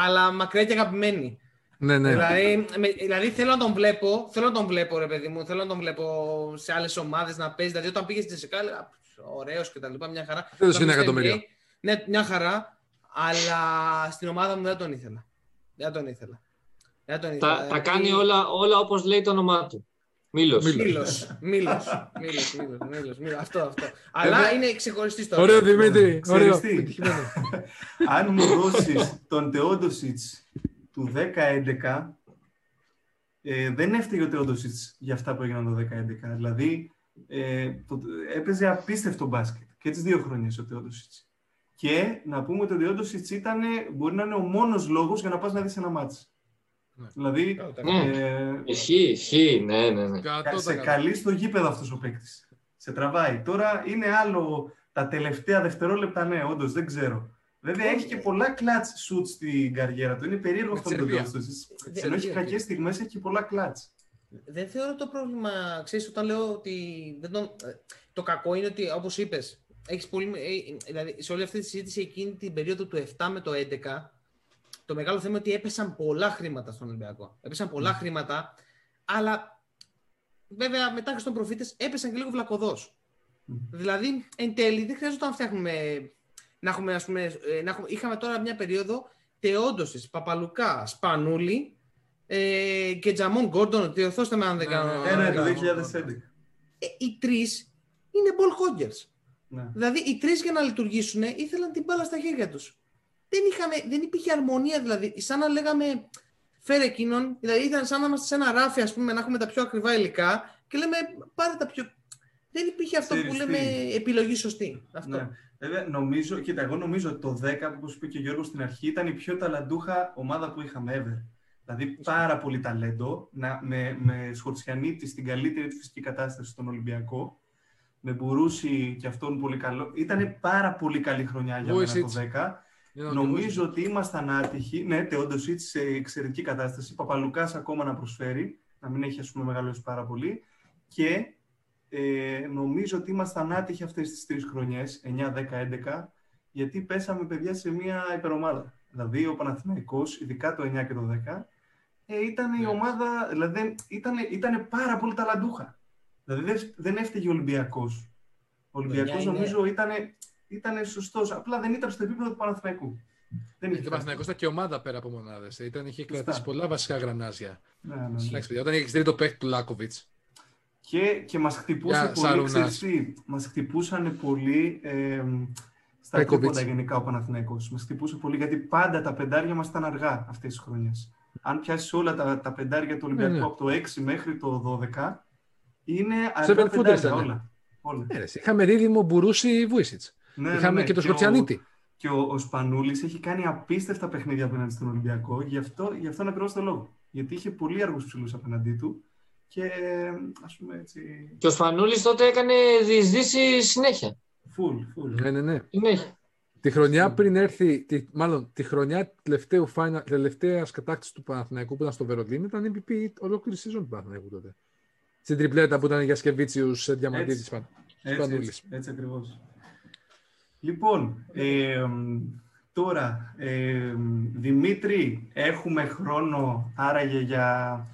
S4: αλλά μακριά και αγαπημένη.
S2: Ναι, ναι.
S4: Δηλαδή, με, δηλαδή θέλω να τον βλέπω, θέλω να τον βλέπω ρε παιδί μου, θέλω να τον βλέπω σε άλλες ομάδες να παίζει. Δηλαδή όταν πήγε στη Τζεσικά, έλεγα ωραίος και τα λοιπά, μια χαρά.
S2: Δεν είναι εκατομμύριο.
S4: Ναι, μια χαρά, αλλά στην ομάδα μου δεν τον ήθελα. Δεν τον ήθελα.
S1: Δεν τον ήθελα. Τα, τα κάνει όλα, όλα όπως λέει το όνομά του. Μήλος.
S4: Μήλος. Μήλος. Μήλος. Μήλος. Μήλος. Αυτό, αυτό. Αλλά είναι ξεχωριστή τώρα.
S2: Ωραίο, Δημήτρη. Ωραίο.
S3: Αν μου δώσεις τον Τεόντοσιτς του 10-11, ε, δεν έφταιγε ο Τεόντοσιτς για αυτά που έγιναν το 10-11. Δηλαδή, ε, το, έπαιζε απίστευτο μπάσκετ. Και έτσι δύο χρόνια ο Τεόντοσιτς. Και να πούμε ότι ο Τεόντοσιτς ήταν, μπορεί να είναι ο μόνος λόγος για να πας να δεις ένα μάτσο. Ναι. Δηλαδή.
S1: Ναι. Ε, ισχύει, ισχύει. Ναι, ναι, ναι.
S3: Σε καλεί στο γήπεδο αυτός ο παίκτης. Σε τραβάει. Τώρα είναι άλλο τα τελευταία δευτερόλεπτα, ναι, όντως δεν ξέρω. Βέβαια έχει και πολλά κλατς σουτ στην καριέρα του. Είναι περίεργο αυτό το διάστημα. Ενώ έχει κακές στιγμές, έχει και πολλά κλατς.
S4: Δεν θεωρώ το πρόβλημα, ξέρεις, όταν λέω ότι. Δεν το, το κακό είναι ότι, όπως είπες, έχεις πολύ. Ε, δηλαδή, σε όλη αυτή τη συζήτηση εκείνη την περίοδο του 7 με το 11, το μεγάλο θέμα είναι ότι έπεσαν πολλά χρήματα στον Ολυμπιακό. Έπεσαν πολλά mm. χρήματα, αλλά βέβαια μετά στον προφήτες έπεσαν και λίγο βλακοδό. Mm. Δηλαδή, εν τέλει, δεν χρειάζεται να φτιάχνουμε. Να έχουμε, ας πούμε, ε, να έχουμε, είχαμε τώρα μια περίοδο Τεόντωση, Παπαλουκά, Σπανούλη ε, και Τζαμόν Γκόρντον. Διορθώστε με αν δεν ναι, κάνω.
S3: Ένα ναι, ναι, το 2011.
S4: Ε, οι τρεις είναι ball hoggers. Ναι. Δηλαδή, οι τρεις για να λειτουργήσουν ήθελαν την μπάλα στα χέρια τους δεν, είχαμε, δεν υπήρχε αρμονία, δηλαδή, σαν να λέγαμε φέρε εκείνον, δηλαδή ήταν σαν να είμαστε σε ένα ράφι, ας πούμε, να έχουμε τα πιο ακριβά υλικά και λέμε πάρε τα πιο... Δεν υπήρχε αυτό που λέμε επιλογή σωστή. Αυτό. Ναι.
S3: Βέβαια, νομίζω, κοίτα, εγώ νομίζω ότι το 10, όπω είπε και ο Γιώργος στην αρχή, ήταν η πιο ταλαντούχα ομάδα που είχαμε ever. Δηλαδή, πάρα πολύ ταλέντο, να, με, με Σχορτσιανίτη στην καλύτερη του φυσική κατάσταση στον Ολυμπιακό. με Μπουρούση και αυτόν πολύ καλό. Ήταν πάρα πολύ καλή χρονιά για μένα το 10. Νομίζω ότι ήμασταν άτυχοι. Ναι, Τεόντοσιτ σε εξαιρετική κατάσταση. Παπαλουκάς ακόμα να προσφέρει, να μην έχει ας πούμε, μεγαλώσει πάρα πολύ. Και ε, νομίζω ότι ήμασταν άτυχοι αυτές τις τρεις χρονιές, 9, 10, 11, γιατί πέσαμε παιδιά σε μια υπερομάδα. Δηλαδή ο Παναθηναϊκός, ειδικά το 9 και το 10, ε, ήταν η ναι. ομάδα, δηλαδή ήταν, ήταν πάρα πολύ ταλαντούχα. Δηλαδή δεν έφταιγε ο Ολυμπιακός. Ο Ολυμπιακός νομίζω ήταν, ήταν σωστός. Απλά δεν ήταν στο επίπεδο του Παναθηναϊκού.
S2: Δεν είχε. Ο Παναθηναϊκός ήταν και ομάδα πέρα από μονάδες. Ήταν, είχε κρατήσει πολλά βασικά γρανάζια. Ναι, ναι, ναι. όταν είχε στείλει το παίχτη του Λάκοβιτς.
S3: Και, και μας χτυπούσε πολύ. Μας χτυπούσαν πολύ. Ε, στα τρίποντα γενικά ο Παναθηναϊκός. Μας χτυπούσε πολύ γιατί πάντα τα πεντάρια μας ήταν αργά αυτές τις χρονιές. Αν πιάσεις όλα τα, τα πεντάρια του Ολυμπιακού ναι, ναι. από το 6 μέχρι το 12, είναι αργά πεντάρια όλα. όλα.
S2: Ναι, είχαμε δίδυμο Μπουρούση Βούισιτς. Ναι, ναι, είχαμε ναι, και το Σκοτσιανίτη.
S3: Και ο, ο Σπανούλης έχει κάνει απίστευτα παιχνίδια απέναντι στον Ολυμπιακό, γι' αυτό, γι αυτό ακριβώς το λόγο. Γιατί είχε πολύ αργούς ψηλούς απέναντί του και ας πούμε έτσι...
S1: Και ο Σπανούλης τότε έκανε διεισδύσει συνέχεια.
S3: Φουλ, φουλ.
S2: Ναι, ναι, ναι. Τη χρονιά πριν έρθει, τη, μάλλον τη χρονιά τελευταίου final, τελευταίας κατάκτησης του Παναθηναϊκού που ήταν στο Βερολίνο ήταν MVP ολόκληρη season του Παναθηναϊκού τότε. Στην τριπλέτα που ήταν για Σκεβίτσιους Διαμαντίδης
S3: έτσι, έτσι, έτσι, έτσι ακριβώς. Λοιπόν, ε, τώρα, ε, Δημήτρη, έχουμε χρόνο άραγε για,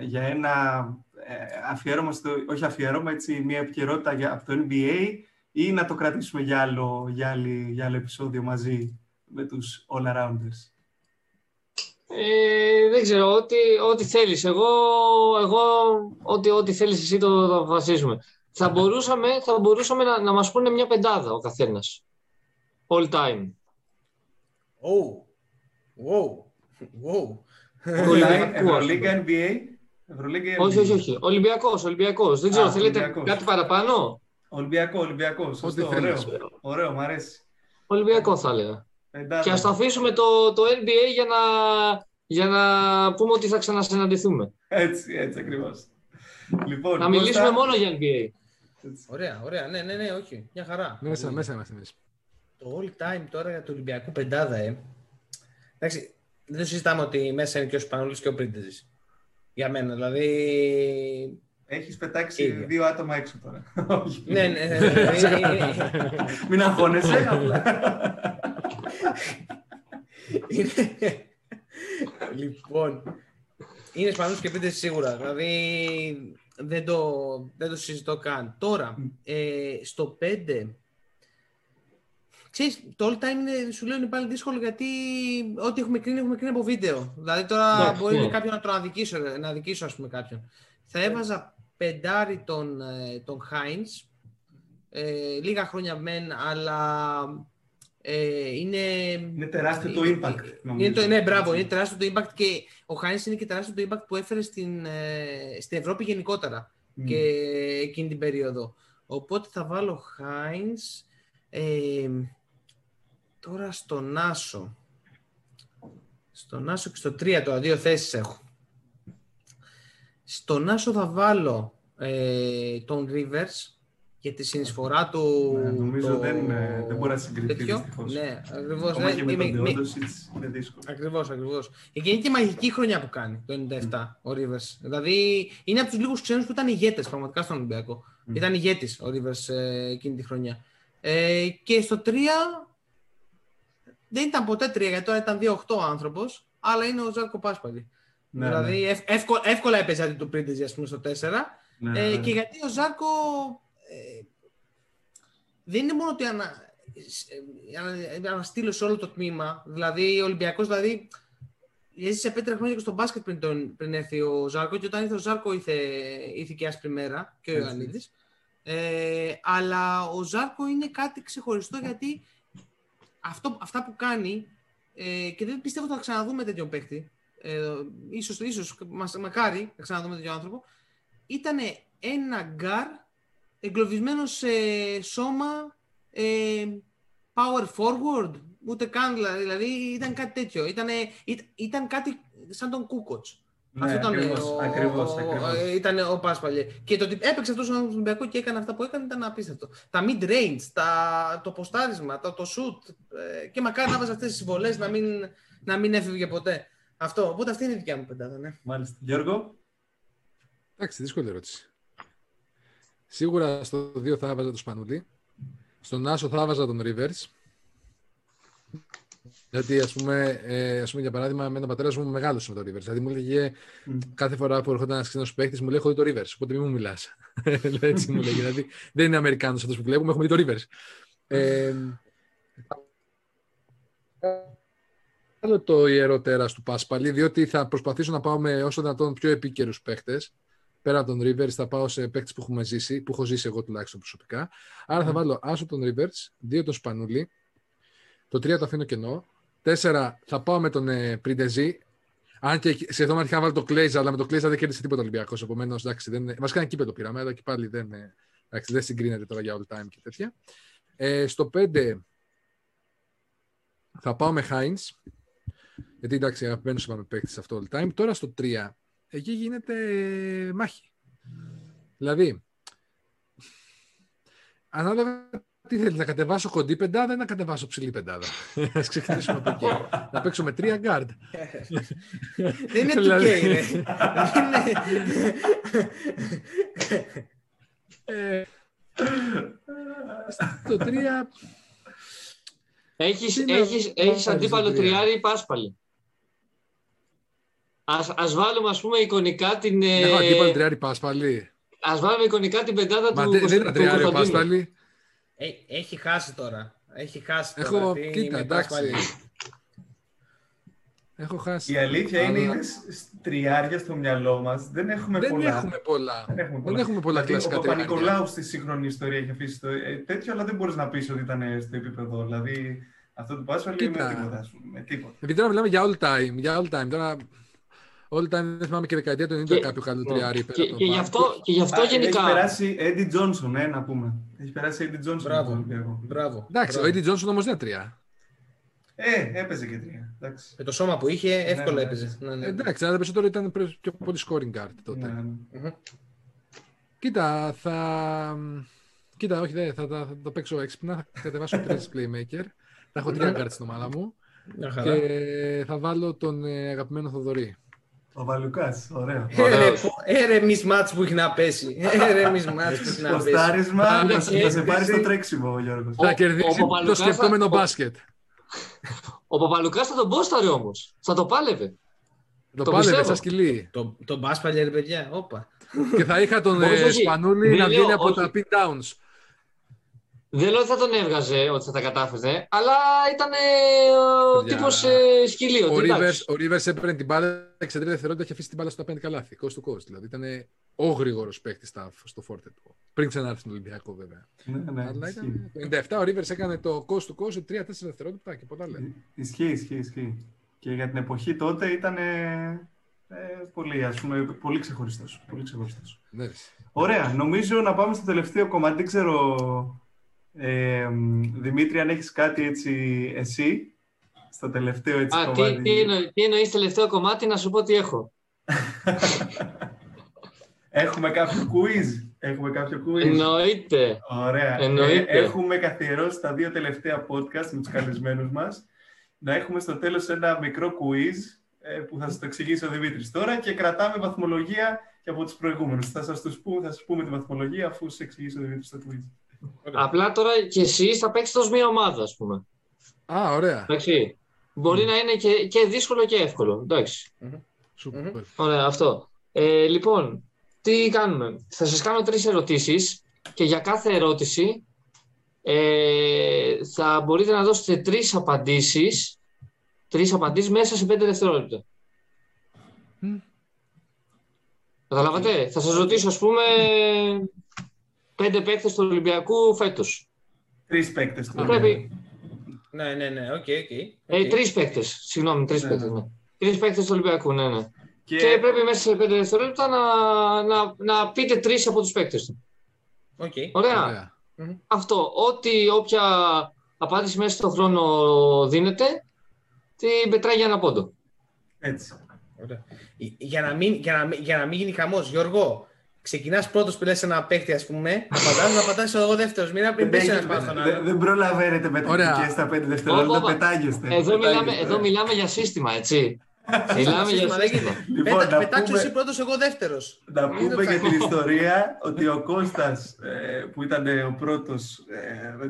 S3: για ένα ε, αφιέρωμα, στο, όχι αφιέρωμα, έτσι, μια επικαιρότητα για, από το NBA ή να το κρατήσουμε για άλλο, για άλλη, για άλλο επεισόδιο μαζί με τους all-arounders.
S1: Ε, δεν ξέρω, ό,τι, ό,τι θέλεις. Εγώ, εγώ ό,τι, ό,τι θέλεις εσύ το, το αποφασίζουμε. Θα μπορούσαμε, θα μπορούσαμε να, να μας πούνε μια πεντάδα ο καθένας. All time.
S4: Oh. Wow. Wow.
S3: Ευρωλίγκα NBA.
S1: Όχι, όχι, όχι. Ολυμπιακός, Ολυμπιακός. Δεν ξέρω, θέλετε κάτι παραπάνω;
S3: Ολυμπιακό, Ολυμπιακός. Σωστό, ωραίο. Ωραίο, μου αρέσει.
S1: Ολυμπιακό θα έλεγα. Και ας το αφήσουμε το, το NBA για να, για να πούμε ότι θα ξανασυναντηθούμε.
S3: Έτσι, έτσι ακριβώς.
S1: Λοιπόν, να μιλήσουμε μόνο για NBA.
S4: Ωραία, ωραία. Ναι, ναι, ναι, όχι. Μια χαρά.
S2: Μέσα, μέσα είμαστε εμείς.
S4: Το all time τώρα για το Ολυμπιακό πεντάδα, ε. Εντάξει, δεν συζητάμε ότι μέσα είναι και ο Σπανούλης και ο Πρίντεζης. Για μένα, δηλαδή
S3: Έχεις πετάξει δύο άτομα έξω τώρα.
S4: ναι, ναι, ναι. ναι, ναι
S3: Μην αγχώνεσαι.
S4: λοιπόν, είναι Ισπανούς και πείτε σίγουρα. Δηλαδή, δεν το, δεν το συζητώ καν. Τώρα, ε, στο 5, Ξέρεις, το all time είναι, σου λέω είναι πάλι δύσκολο γιατί ό,τι έχουμε κρίνει, έχουμε κρίνει από βίντεο. Δηλαδή τώρα μπορεί ναι. κάποιον να το αδικήσω, να αδικήσω ας πούμε κάποιον. Θα έβαζα πεντάρι τον, ε, τον Heinz. Ε, λίγα χρόνια μεν, αλλά ε, είναι...
S3: Είναι τεράστιο το impact.
S4: Είναι το, ναι, μπράβο, είναι τεράστιο το impact και ο Heinz είναι και τεράστιο το impact που έφερε στην, στην Ευρώπη γενικότερα και εκείνη την περίοδο. Οπότε θα βάλω Heinz τώρα στον Άσο. Στον Άσο και στο 3 τώρα, δύο θέσεις έχω. Στον Άσο θα βάλω ε, τον Rivers και τη συνεισφορά του.
S3: Ναι, νομίζω το... δεν, ε, δεν μπορεί να συγκριθεί.
S4: Ναι, ακριβώς.
S3: Ναι, και με τον με... είναι δύσκολο.
S4: Ακριβώς, ακριβώς. Και είναι και μαγική χρονιά που κάνει το 97 mm. ο Rivers. Δηλαδή είναι από τους λίγους ξένους που ήταν ηγέτες πραγματικά στον Ολυμπιακό. Mm. Ήταν ηγέτης ο Rivers ε, εκείνη τη χρονιά. Ε, και στο 3 δεν ήταν ποτέ 3 γιατί τώρα ήταν 2-8 άνθρωπος, αλλά είναι ο Ζάρκο Πάσπαλη. Ναι, δηλαδή ναι. εύκολα, εύκολα έπαιζε αντί του Πρίντεζ, ας πούμε, στο 4. Ναι, ε, ναι. Και γιατί ο Ζάρκο ε, δεν είναι μόνο ότι ανα, ε, αναστήλωσε όλο το τμήμα. Δηλαδή, ο Ολυμπιακός δηλαδή, έζησε πέτρα χρόνια και στο μπάσκετ πριν, τον, πριν έρθει ο Ζάρκο και όταν ήρθε ο Ζάρκο ήρθε, ήρθε και άσπρη μέρα και ο Ιωαννίδης. Ε, αλλά ο Ζάρκο είναι κάτι ξεχωριστό γιατί αυτό, αυτά που κάνει ε, και δεν πιστεύω ότι θα ξαναδούμε τέτοιο παίκτη ε, ίσως, ίσως μακάρι να ξαναδούμε τέτοιο άνθρωπο, ήταν ένα γκαρντ εγκλωβισμένος σε σώμα ε, power forward, ούτε καν δηλαδή, ήταν κάτι τέτοιο. Ήταν, ήταν κάτι σαν τον Κούκοτς.
S3: Ναι, Αυτό ήταν ακριβώς, ο, ακριβώς, ακριβώς.
S4: Ήταν ο Πάσπαλε. Και το ότι έπαιξε αυτός στον Ολυμπιακό και έκανε αυτά που έκανε ήταν απίστευτο. Τα mid-range, τα, το ποστάρισμα, το, το shoot. Ε, και μακάρι να βάζεις αυτές τις συμβολές να μην, να μην έφευγε ποτέ. Αυτό. Οπότε αυτή είναι η δικιά μου πεντάδα. Ναι.
S3: Μάλιστα. Γιώργο;
S2: Εντάξει, δύσκολη ερώτηση. Σίγουρα στο 2 θα έβαζα το Σπανούλι. Στον Άσο θα έβαζα τον Rivers. Γιατί, ας πούμε, ε, ας πούμε, για παράδειγμα, με τον πατέρας μου μεγάλωσε με το Rivers. Δηλαδή, μου έλεγε mm. κάθε φορά που έρχονταν ένας ξένος παίχτη, μου λέει: Έχω δει το Rivers. Οπότε μην μου μιλάς. Έτσι μου λέγει. Δηλαδή, δεν είναι Αμερικάνος αυτός που βλέπουμε, έχουμε δει το Rivers. Ε, Άλλο το ιερό τέρας του Πάσπαλη, διότι θα προσπαθήσω να πάω με όσο δυνατόν πιο επίκαιρους παίχτε. Πέρα από τον Rivers, θα πάω σε παίχτε που έχουμε ζήσει, που έχω ζήσει εγώ τουλάχιστον προσωπικά. Άρα θα βάλω άσο τον Rivers, δύο τον Σπανούλη, το τρία το αφήνω κενό, τέσσερα θα πάω με τον ε, Πριντεζή. Αν και σχεδόν αρχικά να βάλω το Κλέιζα, αλλά με το Κλέιζα δεν κέρδισε τίποτα Ολυμπιακός. Επομένως, εντάξει, δεν. Βασικά ένα κύπελο πήραμε, αλλά και πάλι δεν, εντάξει, δεν συγκρίνεται τώρα για all time και τέτοια. Ε, στο 5 θα πάω με Heinz. Γιατί εντάξει, αγαπημένος είπαμε παίκτης αυτό all time. Τώρα στο 3, εκεί γίνεται μάχη. Δηλαδή, ανάλογα τι θέλεις, να κατεβάσω κοντή πεντάδα ή να κατεβάσω ψηλή πεντάδα. Α ξεκινήσουμε από εκεί. να παίξω με τρία guard.
S4: Δεν είναι του είναι.
S2: Ε, στο τρία...
S1: Έχεις, έχεις, έχεις αντίπαλο τριάρι ή πάσπαλη. Ας, ας βάλουμε ας πούμε εικονικά την...
S2: Έχω ε, αντίπαλο τριάρι πάσπαλη.
S1: Ας βάλουμε εικονικά την πεντάδα
S2: Μα του Δεν είναι τριάρι πάσπαλη.
S4: Ε, έχει χάσει τώρα. Έχει χάσει
S2: τώρα. Έχω, κοίτα, εντάξει. Έχω χάσει.
S3: Η αλήθεια είναι, είναι τριάρια στο μυαλό μας. Δεν έχουμε
S2: δεν
S3: πολλά.
S2: Έχουμε πολλά. Δεν έχουμε πολλά, δεν έχουμε πολλά
S3: δηλαδή, κλασικά Ο Παπα-Νικολάου στη σύγχρονη ιστορία έχει αφήσει το, ε, τέτοιο, αλλά δεν μπορείς να πεις ότι ήταν στο επίπεδο. Δηλαδή, αυτό του Πάσχαλ είναι με τίποτα. Με τίποτα.
S2: Επειδή τώρα μιλάμε για all time. Για all time. Τώρα All time δεν θυμάμαι και δεκαετία του 90 κάποιο καλό τριάρι.
S1: Και, και, γι αυτό, και γι' αυτό γενικά.
S3: Έχει περάσει Eddie Johnson, ε, να πούμε. Έχει περάσει Eddie Johnson.
S4: Μπράβο. Μπράβο.
S2: Εντάξει, ο Eddie Johnson όμως δεν είναι τρία.
S3: Ε, έπαιζε και τρία. Εντάξει.
S4: Με το σώμα που είχε, εύκολα ναι, έπαιζε.
S2: Ναι, ναι. Εντάξει, αλλά περισσότερο ήταν πιο πολύ scoring guard τότε. Ναι, ναι. Κοίτα, θα. Κοίτα, όχι, δεν, θα, θα, θα το παίξω έξυπνα. Θα κατεβάσω τρεις playmaker. Θα έχω τρία guard στην ομάδα μου. Και θα βάλω τον ε, αγαπημένο Θοδωρή.
S3: Ο Βαλουκά, ωραίο.
S4: Έρε μάτ που έχει να πέσει. Έρε μάτ που έχει να πέσει.
S3: Ποστάρισμα να σε πάρει στο τρέξιμο, Γιώργο.
S2: Θα κερδίσει το σκεπτόμενο μπάσκετ.
S1: Ο Παπαλουκά θα τον πόσταρε όμω. Θα το πάλευε.
S2: Το, πάλευε, σαν σκυλί.
S4: Το, το μπάσπαλε, ρε παιδιά. Όπα.
S2: Και θα είχα τον ε, Σπανούλη να βγαίνει από τα pin downs.
S1: Δεν λέω ότι θα τον έβγαζε, ότι θα τα κατάφερε, αλλά ήταν ο τύπος ε, σκυλί.
S2: Ο Ρίβερ έπαιρνε την μπάλα 63 δευτερόλεπτα και αφήσει την μπάλα στο 5 καλάθι. Coast to coast. Δηλαδή ήταν ο γρήγορος παίκτης στο φόρτε του. Πριν ξανάρθει στον Ολυμπιακό, βέβαια.
S3: Ναι, ναι, αλλά
S2: ήταν 97 ο Ρίβερ έκανε το coast to coast 3-4 δευτερόλεπτα και πολλά λέει.
S3: Ισχύει, ισχύει, ισχύει. Και για την εποχή τότε ήταν ε, πολύ, ας πούμε, πολύ ξεχωριστός. Πολύ ξεχωριστός.
S2: Ναι.
S3: Ωραία, νομίζω να πάμε στο τελευταίο κομμάτι. Δεν ξέρω ε, Δημήτρη, αν έχεις κάτι έτσι εσύ, στο τελευταίο έτσι
S1: Α,
S3: κομμάτι.
S1: Τι, τι, εννο, τι εννοείς τελευταίο κομμάτι, να σου πω τι έχω.
S3: Έχουμε κάποιο quiz. Έχουμε κάποιο quiz.
S1: Εννοείται.
S3: Ωραία.
S1: Εννοείται.
S3: Ε, έχουμε καθιερώσει τα δύο τελευταία podcast με τους καλεσμένους μας. Να έχουμε στο τέλος ένα μικρό quiz ε, που θα σας το εξηγήσει ο Δημήτρης τώρα και κρατάμε βαθμολογία και από τους προηγούμενους. Θα σας, τους πούμε, θα σας πούμε τη βαθμολογία αφού σας εξηγήσει ο Δημήτρης το quiz.
S1: Απλά τώρα και εσείς θα παίξετε ως μία ομάδα, ας πούμε.
S2: Α, ωραία.
S1: Εντάξει. Μπορεί να είναι και, και δύσκολο και εύκολο. Εντάξει. Ωραία, αυτό. Ε, λοιπόν, τι κάνουμε; Θα σας κάνω τρεις ερωτήσεις και για κάθε ερώτηση ε, θα μπορείτε να δώσετε τρεις απαντήσεις τρεις απαντήσεις μέσα σε πέντε δευτερόλεπτα. Mm. Καταλάβατε; Θα σας ρωτήσω, ας πούμε, πέντε παίκτες του Ολυμπιακού φέτος.
S3: Τρεις παίκτες του
S1: Πρέπει...
S4: Ναι, ναι, ναι, OK, OK.
S1: Ε, τρεις παίκτες. Συγγνώμη, τρεις ναι, παίκτες. Ναι. Τρεις παίκτες του Ολυμπιακού, ναι, ναι. Και... και πρέπει μέσα σε πέντε δευτερόλεπτα να, να, να πείτε τρεις από τους παίκτες του.
S4: Okay.
S1: Ωραία. Ωραία. Αυτό. Ό,τι, όποια απάντηση μέσα στον χρόνο δίνεται, την πετράει για ένα πόντο.
S3: Έτσι.
S4: Για να μην, για να, για να μην γίνει χαμός, Γιώργο, ξεκινάς πρώτος που λες ένα παίχτη, ας πούμε, απαντά, να πατάς εγώ δεύτερος. Μην μην πέσει ένας πάνω
S3: Δεν, δεν προλαβαίνετε με τα στα πέντε δευτερόλεπτα, πετάγεστε.
S1: Εδώ, μιλάμε, εδώ μιλάμε για σύστημα, έτσι. Μιλάμε για σύστημα.
S4: Λοιπόν, Πετάξω εσύ πρώτος, εγώ δεύτερος.
S3: Να πούμε για την ιστορία ότι ο Κώστας ε, που ήταν ο πρώτος,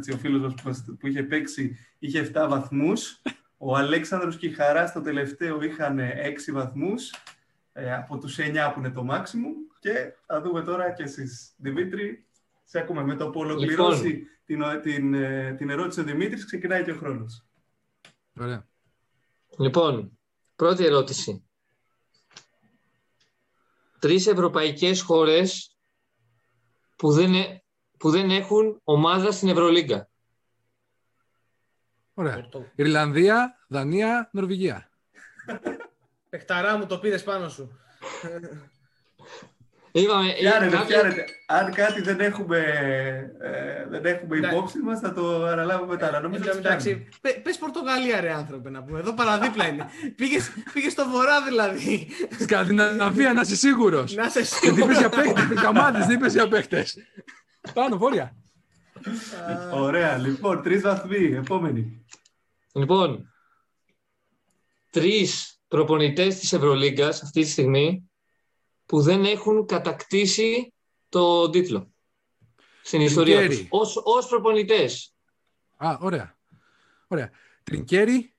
S3: ε, ο φίλος μας που είχε παίξει, είχε 7 βαθμούς. Ο Αλέξανδρος και η Χαρά στο τελευταίο είχαν 6 βαθμούς ε, από τους 9 που είναι το maximum και θα δούμε τώρα και εσείς. Δημήτρη, σε ακούμε. Με το που ολοκληρώσει λοιπόν. την, την, ε, την ερώτηση ο Δημήτρης, ξεκινάει και ο χρόνος.
S2: Ωραία.
S1: Λοιπόν, πρώτη ερώτηση. Τρεις ευρωπαϊκές χώρες που δεν, ε, που δεν έχουν ομάδα στην Ευρωλίγκα.
S2: Ωραία. Ιρλανδία, Δανία, Νορβηγία.
S4: Πεχταρά μου το πήρες πάνω σου.
S1: Είπαμε,
S3: φτιάρετε, κάποια... Αν κάτι δεν έχουμε, ε, δεν έχουμε υπόψη μας, θα το αναλάβουμε μετά. Νομίζω
S4: ε, εντάξει, πες Πορτογαλία ρε άνθρωπε να πούμε. Εδώ παραδίπλα είναι. πήγες, πήγες στο βορρά δηλαδή.
S2: Σκανδιναβία, να είσαι σίγουρος.
S4: Να είσαι σίγουρος.
S2: Γιατί είπες για παίχτες, είπες καμάδες, δεν είπες για παίχτες. Πάνω, βόρεια.
S3: Ωραία, λοιπόν, τρεις βαθμοί, επόμενη.
S1: Λοιπόν, τρεις προπονητές της Ευρωλίγκας αυτή τη στιγμή που δεν έχουν κατακτήσει το τίτλο στην ιστορία τους. Ως, ως προπονητές.
S2: Α, ωραία. ωραία. Τρινκέρι.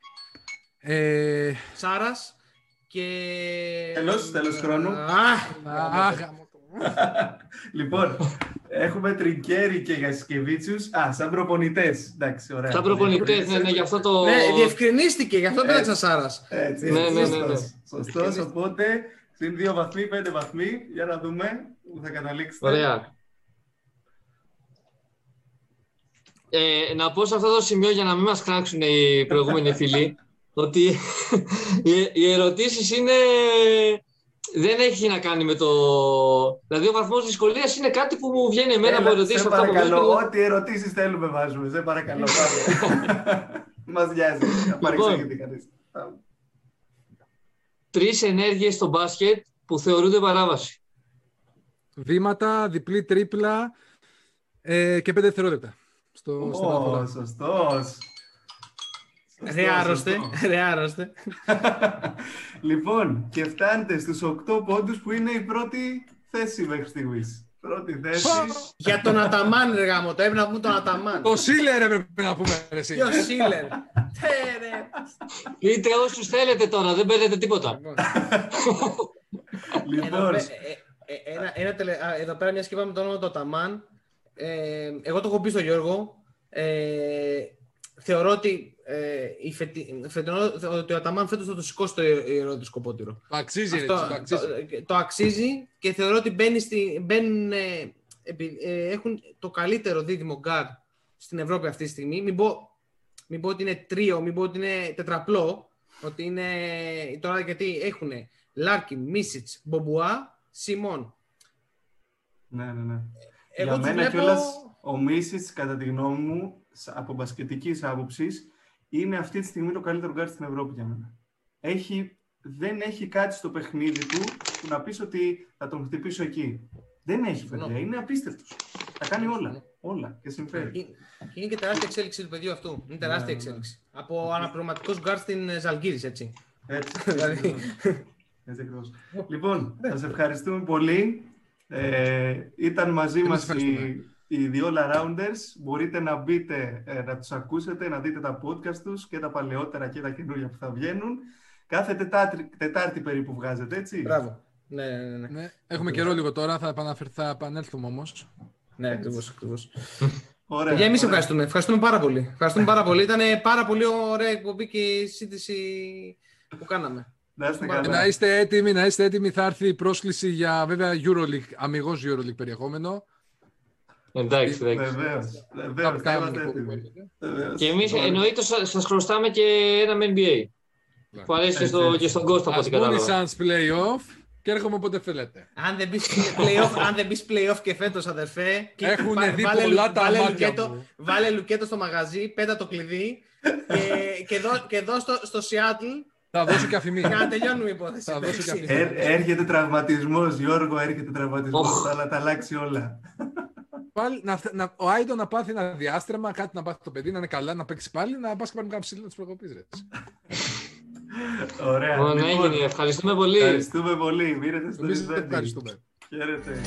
S2: Ε...
S4: Σάρας και...
S3: Τέλος, τέλος χρόνου.
S2: Αχ,
S3: λοιπόν, έχουμε Τρινκέρι και Γιασκεβίτσιους. Α, σαν προπονητές. Εντάξει, ωραία.
S1: Σαν προπονητές, ναι, ναι, γι' αυτό το.
S4: Ναι, διευκρινίστηκε, γι' αυτό
S3: ε,
S4: πέταξα Σάρας.
S3: Έτσι, ναι, ναι, ναι, ναι. Σωστός, οπότε συν δύο βαθμοί, πέντε βαθμοί. Για να δούμε που θα καταλήξετε.
S1: Ωραία. Ε, να πω σε αυτό το σημείο για να μην μας κράξουν οι προηγούμενοι φίλοι ότι οι ερωτήσεις είναι δεν έχει να κάνει με το. Δηλαδή, ο βαθμός δυσκολίας είναι κάτι που μου βγαίνει εμένα από ερωτήσεις.
S3: Σε παρακαλώ, ό,τι ερωτήσεις θέλουμε βάζουμε. Σε παρακαλώ, Μας νοιάζει. Λοιπόν, κανείς.
S1: Τρεις ενέργειες στο μπάσκετ που θεωρούνται παράβαση.
S2: Βήματα, διπλή, τρίπλα ε, και πέντε δευτερόλεπτα.
S3: Στο, oh, σωστός.
S4: Ρε άρρωστε, ρε άρρωστε.
S3: λοιπόν, και φτάνετε στους 8 πόντους που είναι η πρώτη θέση μέχρι στιγμής. Πρώτη θέση.
S4: Για τον Αταμάν, ρε γάμο, το έπρεπε να πούμε τον Αταμάν.
S2: Το Σίλερ έπρεπε να πούμε, ρε εσύ.
S4: Ποιος Σίλερ;
S1: Είτε όσους θέλετε τώρα, δεν παίρνετε τίποτα.
S3: λοιπόν.
S4: Εδώ πέρα μιας σκευά με το όνομα του Αταμάν. Εγώ το έχω πει στον Γιώργο. Θεωρώ ότι ε, η φετι... φετινό, ότι ο Αταμάν φέτος θα το σηκώσει το ιερό του σκοπότηρο.
S2: Το αξίζει,
S4: Αυτό,
S2: το, αξίζει.
S4: Το, το, αξίζει και θεωρώ ότι μπαίνει στη, μπαίνουν, ε, ε, έχουν το καλύτερο δίδυμο γκάρ στην Ευρώπη αυτή τη στιγμή. Μην πω, μην πω ότι είναι τρίο, μην πω ότι είναι τετραπλό, ότι είναι τώρα γιατί έχουν Λάρκιν, Μίσιτς, Μπομπουά, Σιμών.
S3: Ναι, ναι, ναι. Εγώ Για μένα βλέπω... κιόλας ο Μίσιτς, κατά τη γνώμη μου, από μπασκετικής άποψης, είναι αυτή τη στιγμή το καλύτερο γκαρντ στην Ευρώπη για μένα. Έχει, δεν έχει κάτι στο παιχνίδι του που να πεις ότι θα τον χτυπήσω εκεί. Δεν έχει, παιδιά. Είναι απίστευτος. Τα κάνει όλα. Όλα. Και συμφέρει.
S4: Είναι και τεράστια εξέλιξη του παιδιού αυτού. Είναι τεράστια ναι, ναι, εξέλιξη. Ναι. Από αναπληρωματικό γκαρντ στην Ζαλγκίρις, έτσι.
S3: Έτσι. δηλαδή... έτσι λοιπόν, σας ευχαριστούμε πολύ. Ε, ήταν μαζί μας η, οι δύο All-Arounders. Μπορείτε να μπείτε, ε, να τους ακούσετε, να δείτε τα podcast τους και τα παλαιότερα και τα καινούργια που θα βγαίνουν. Κάθε τετάρτη, τετάρτη περίπου βγάζετε, έτσι.
S4: Μπράβο. Ναι, ναι, ναι.
S2: ναι. Έχουμε καιρό λίγο τώρα, θα, επαναφερ... θα επανέλθουμε όμως.
S4: Ναι, ακριβώς. ακριβώς. Ωραία. Για εμείς ευχαριστούμε. Ευχαριστούμε πάρα πολύ. Ευχαριστούμε πάρα πολύ. Ήταν πάρα πολύ ωραία εκπομπή και η σύντηση που κάναμε.
S3: Να είστε, καλά.
S2: να είστε έτοιμοι, να είστε έτοιμοι. Θα έρθει η πρόσκληση για βέβαια Euroleague, αμυγός Euroleague περιεχόμενο.
S1: Εντάξει,
S3: εντάξει. Βεβαίως.
S1: Και εμείς εννοείται σα χρωστάμε και ένα NBA. Που αρέσει στο, και στον Κώστα από ό,τι κατάλαβα.
S2: Ας playoff και έρχομαι όποτε θέλετε.
S4: Αν δεν μπεις playoff, αν δεν μπεις playoff και φέτος αδερφέ
S2: Έχουν δει πολλά τα
S4: βάλε
S2: μάτια
S4: λουκέτο,
S2: μου.
S4: Βάλε λουκέτο στο μαγαζί, πέτα το κλειδί και, και, δώ, και δώ στο, στο Seattle
S2: Θα δώσω και αφημί.
S4: Για να τελειώνουμε η υπόθεση.
S2: Θα δώσω και αφημί.
S3: Ε, έρχεται τραυματισμός, Γιώργο, έρχεται τραυματισμός. Oh. Θα τα αλλάξει όλα.
S2: Πάλι, να, να, ο Άιντο να πάθει ένα διάστρεμα, κάτι να πάθει το παιδί, να είναι καλά, να παίξει πάλι, να πας και πάρει κάποιο ψηλό της προκοπής.
S3: Ωραία.
S1: Λοιπόν, λοιπόν, έγινε. Ευχαριστούμε πολύ.
S3: Ευχαριστούμε πολύ. Μείνετε στο
S2: Εμείς ευχαριστούμε.
S3: Χαίρετε.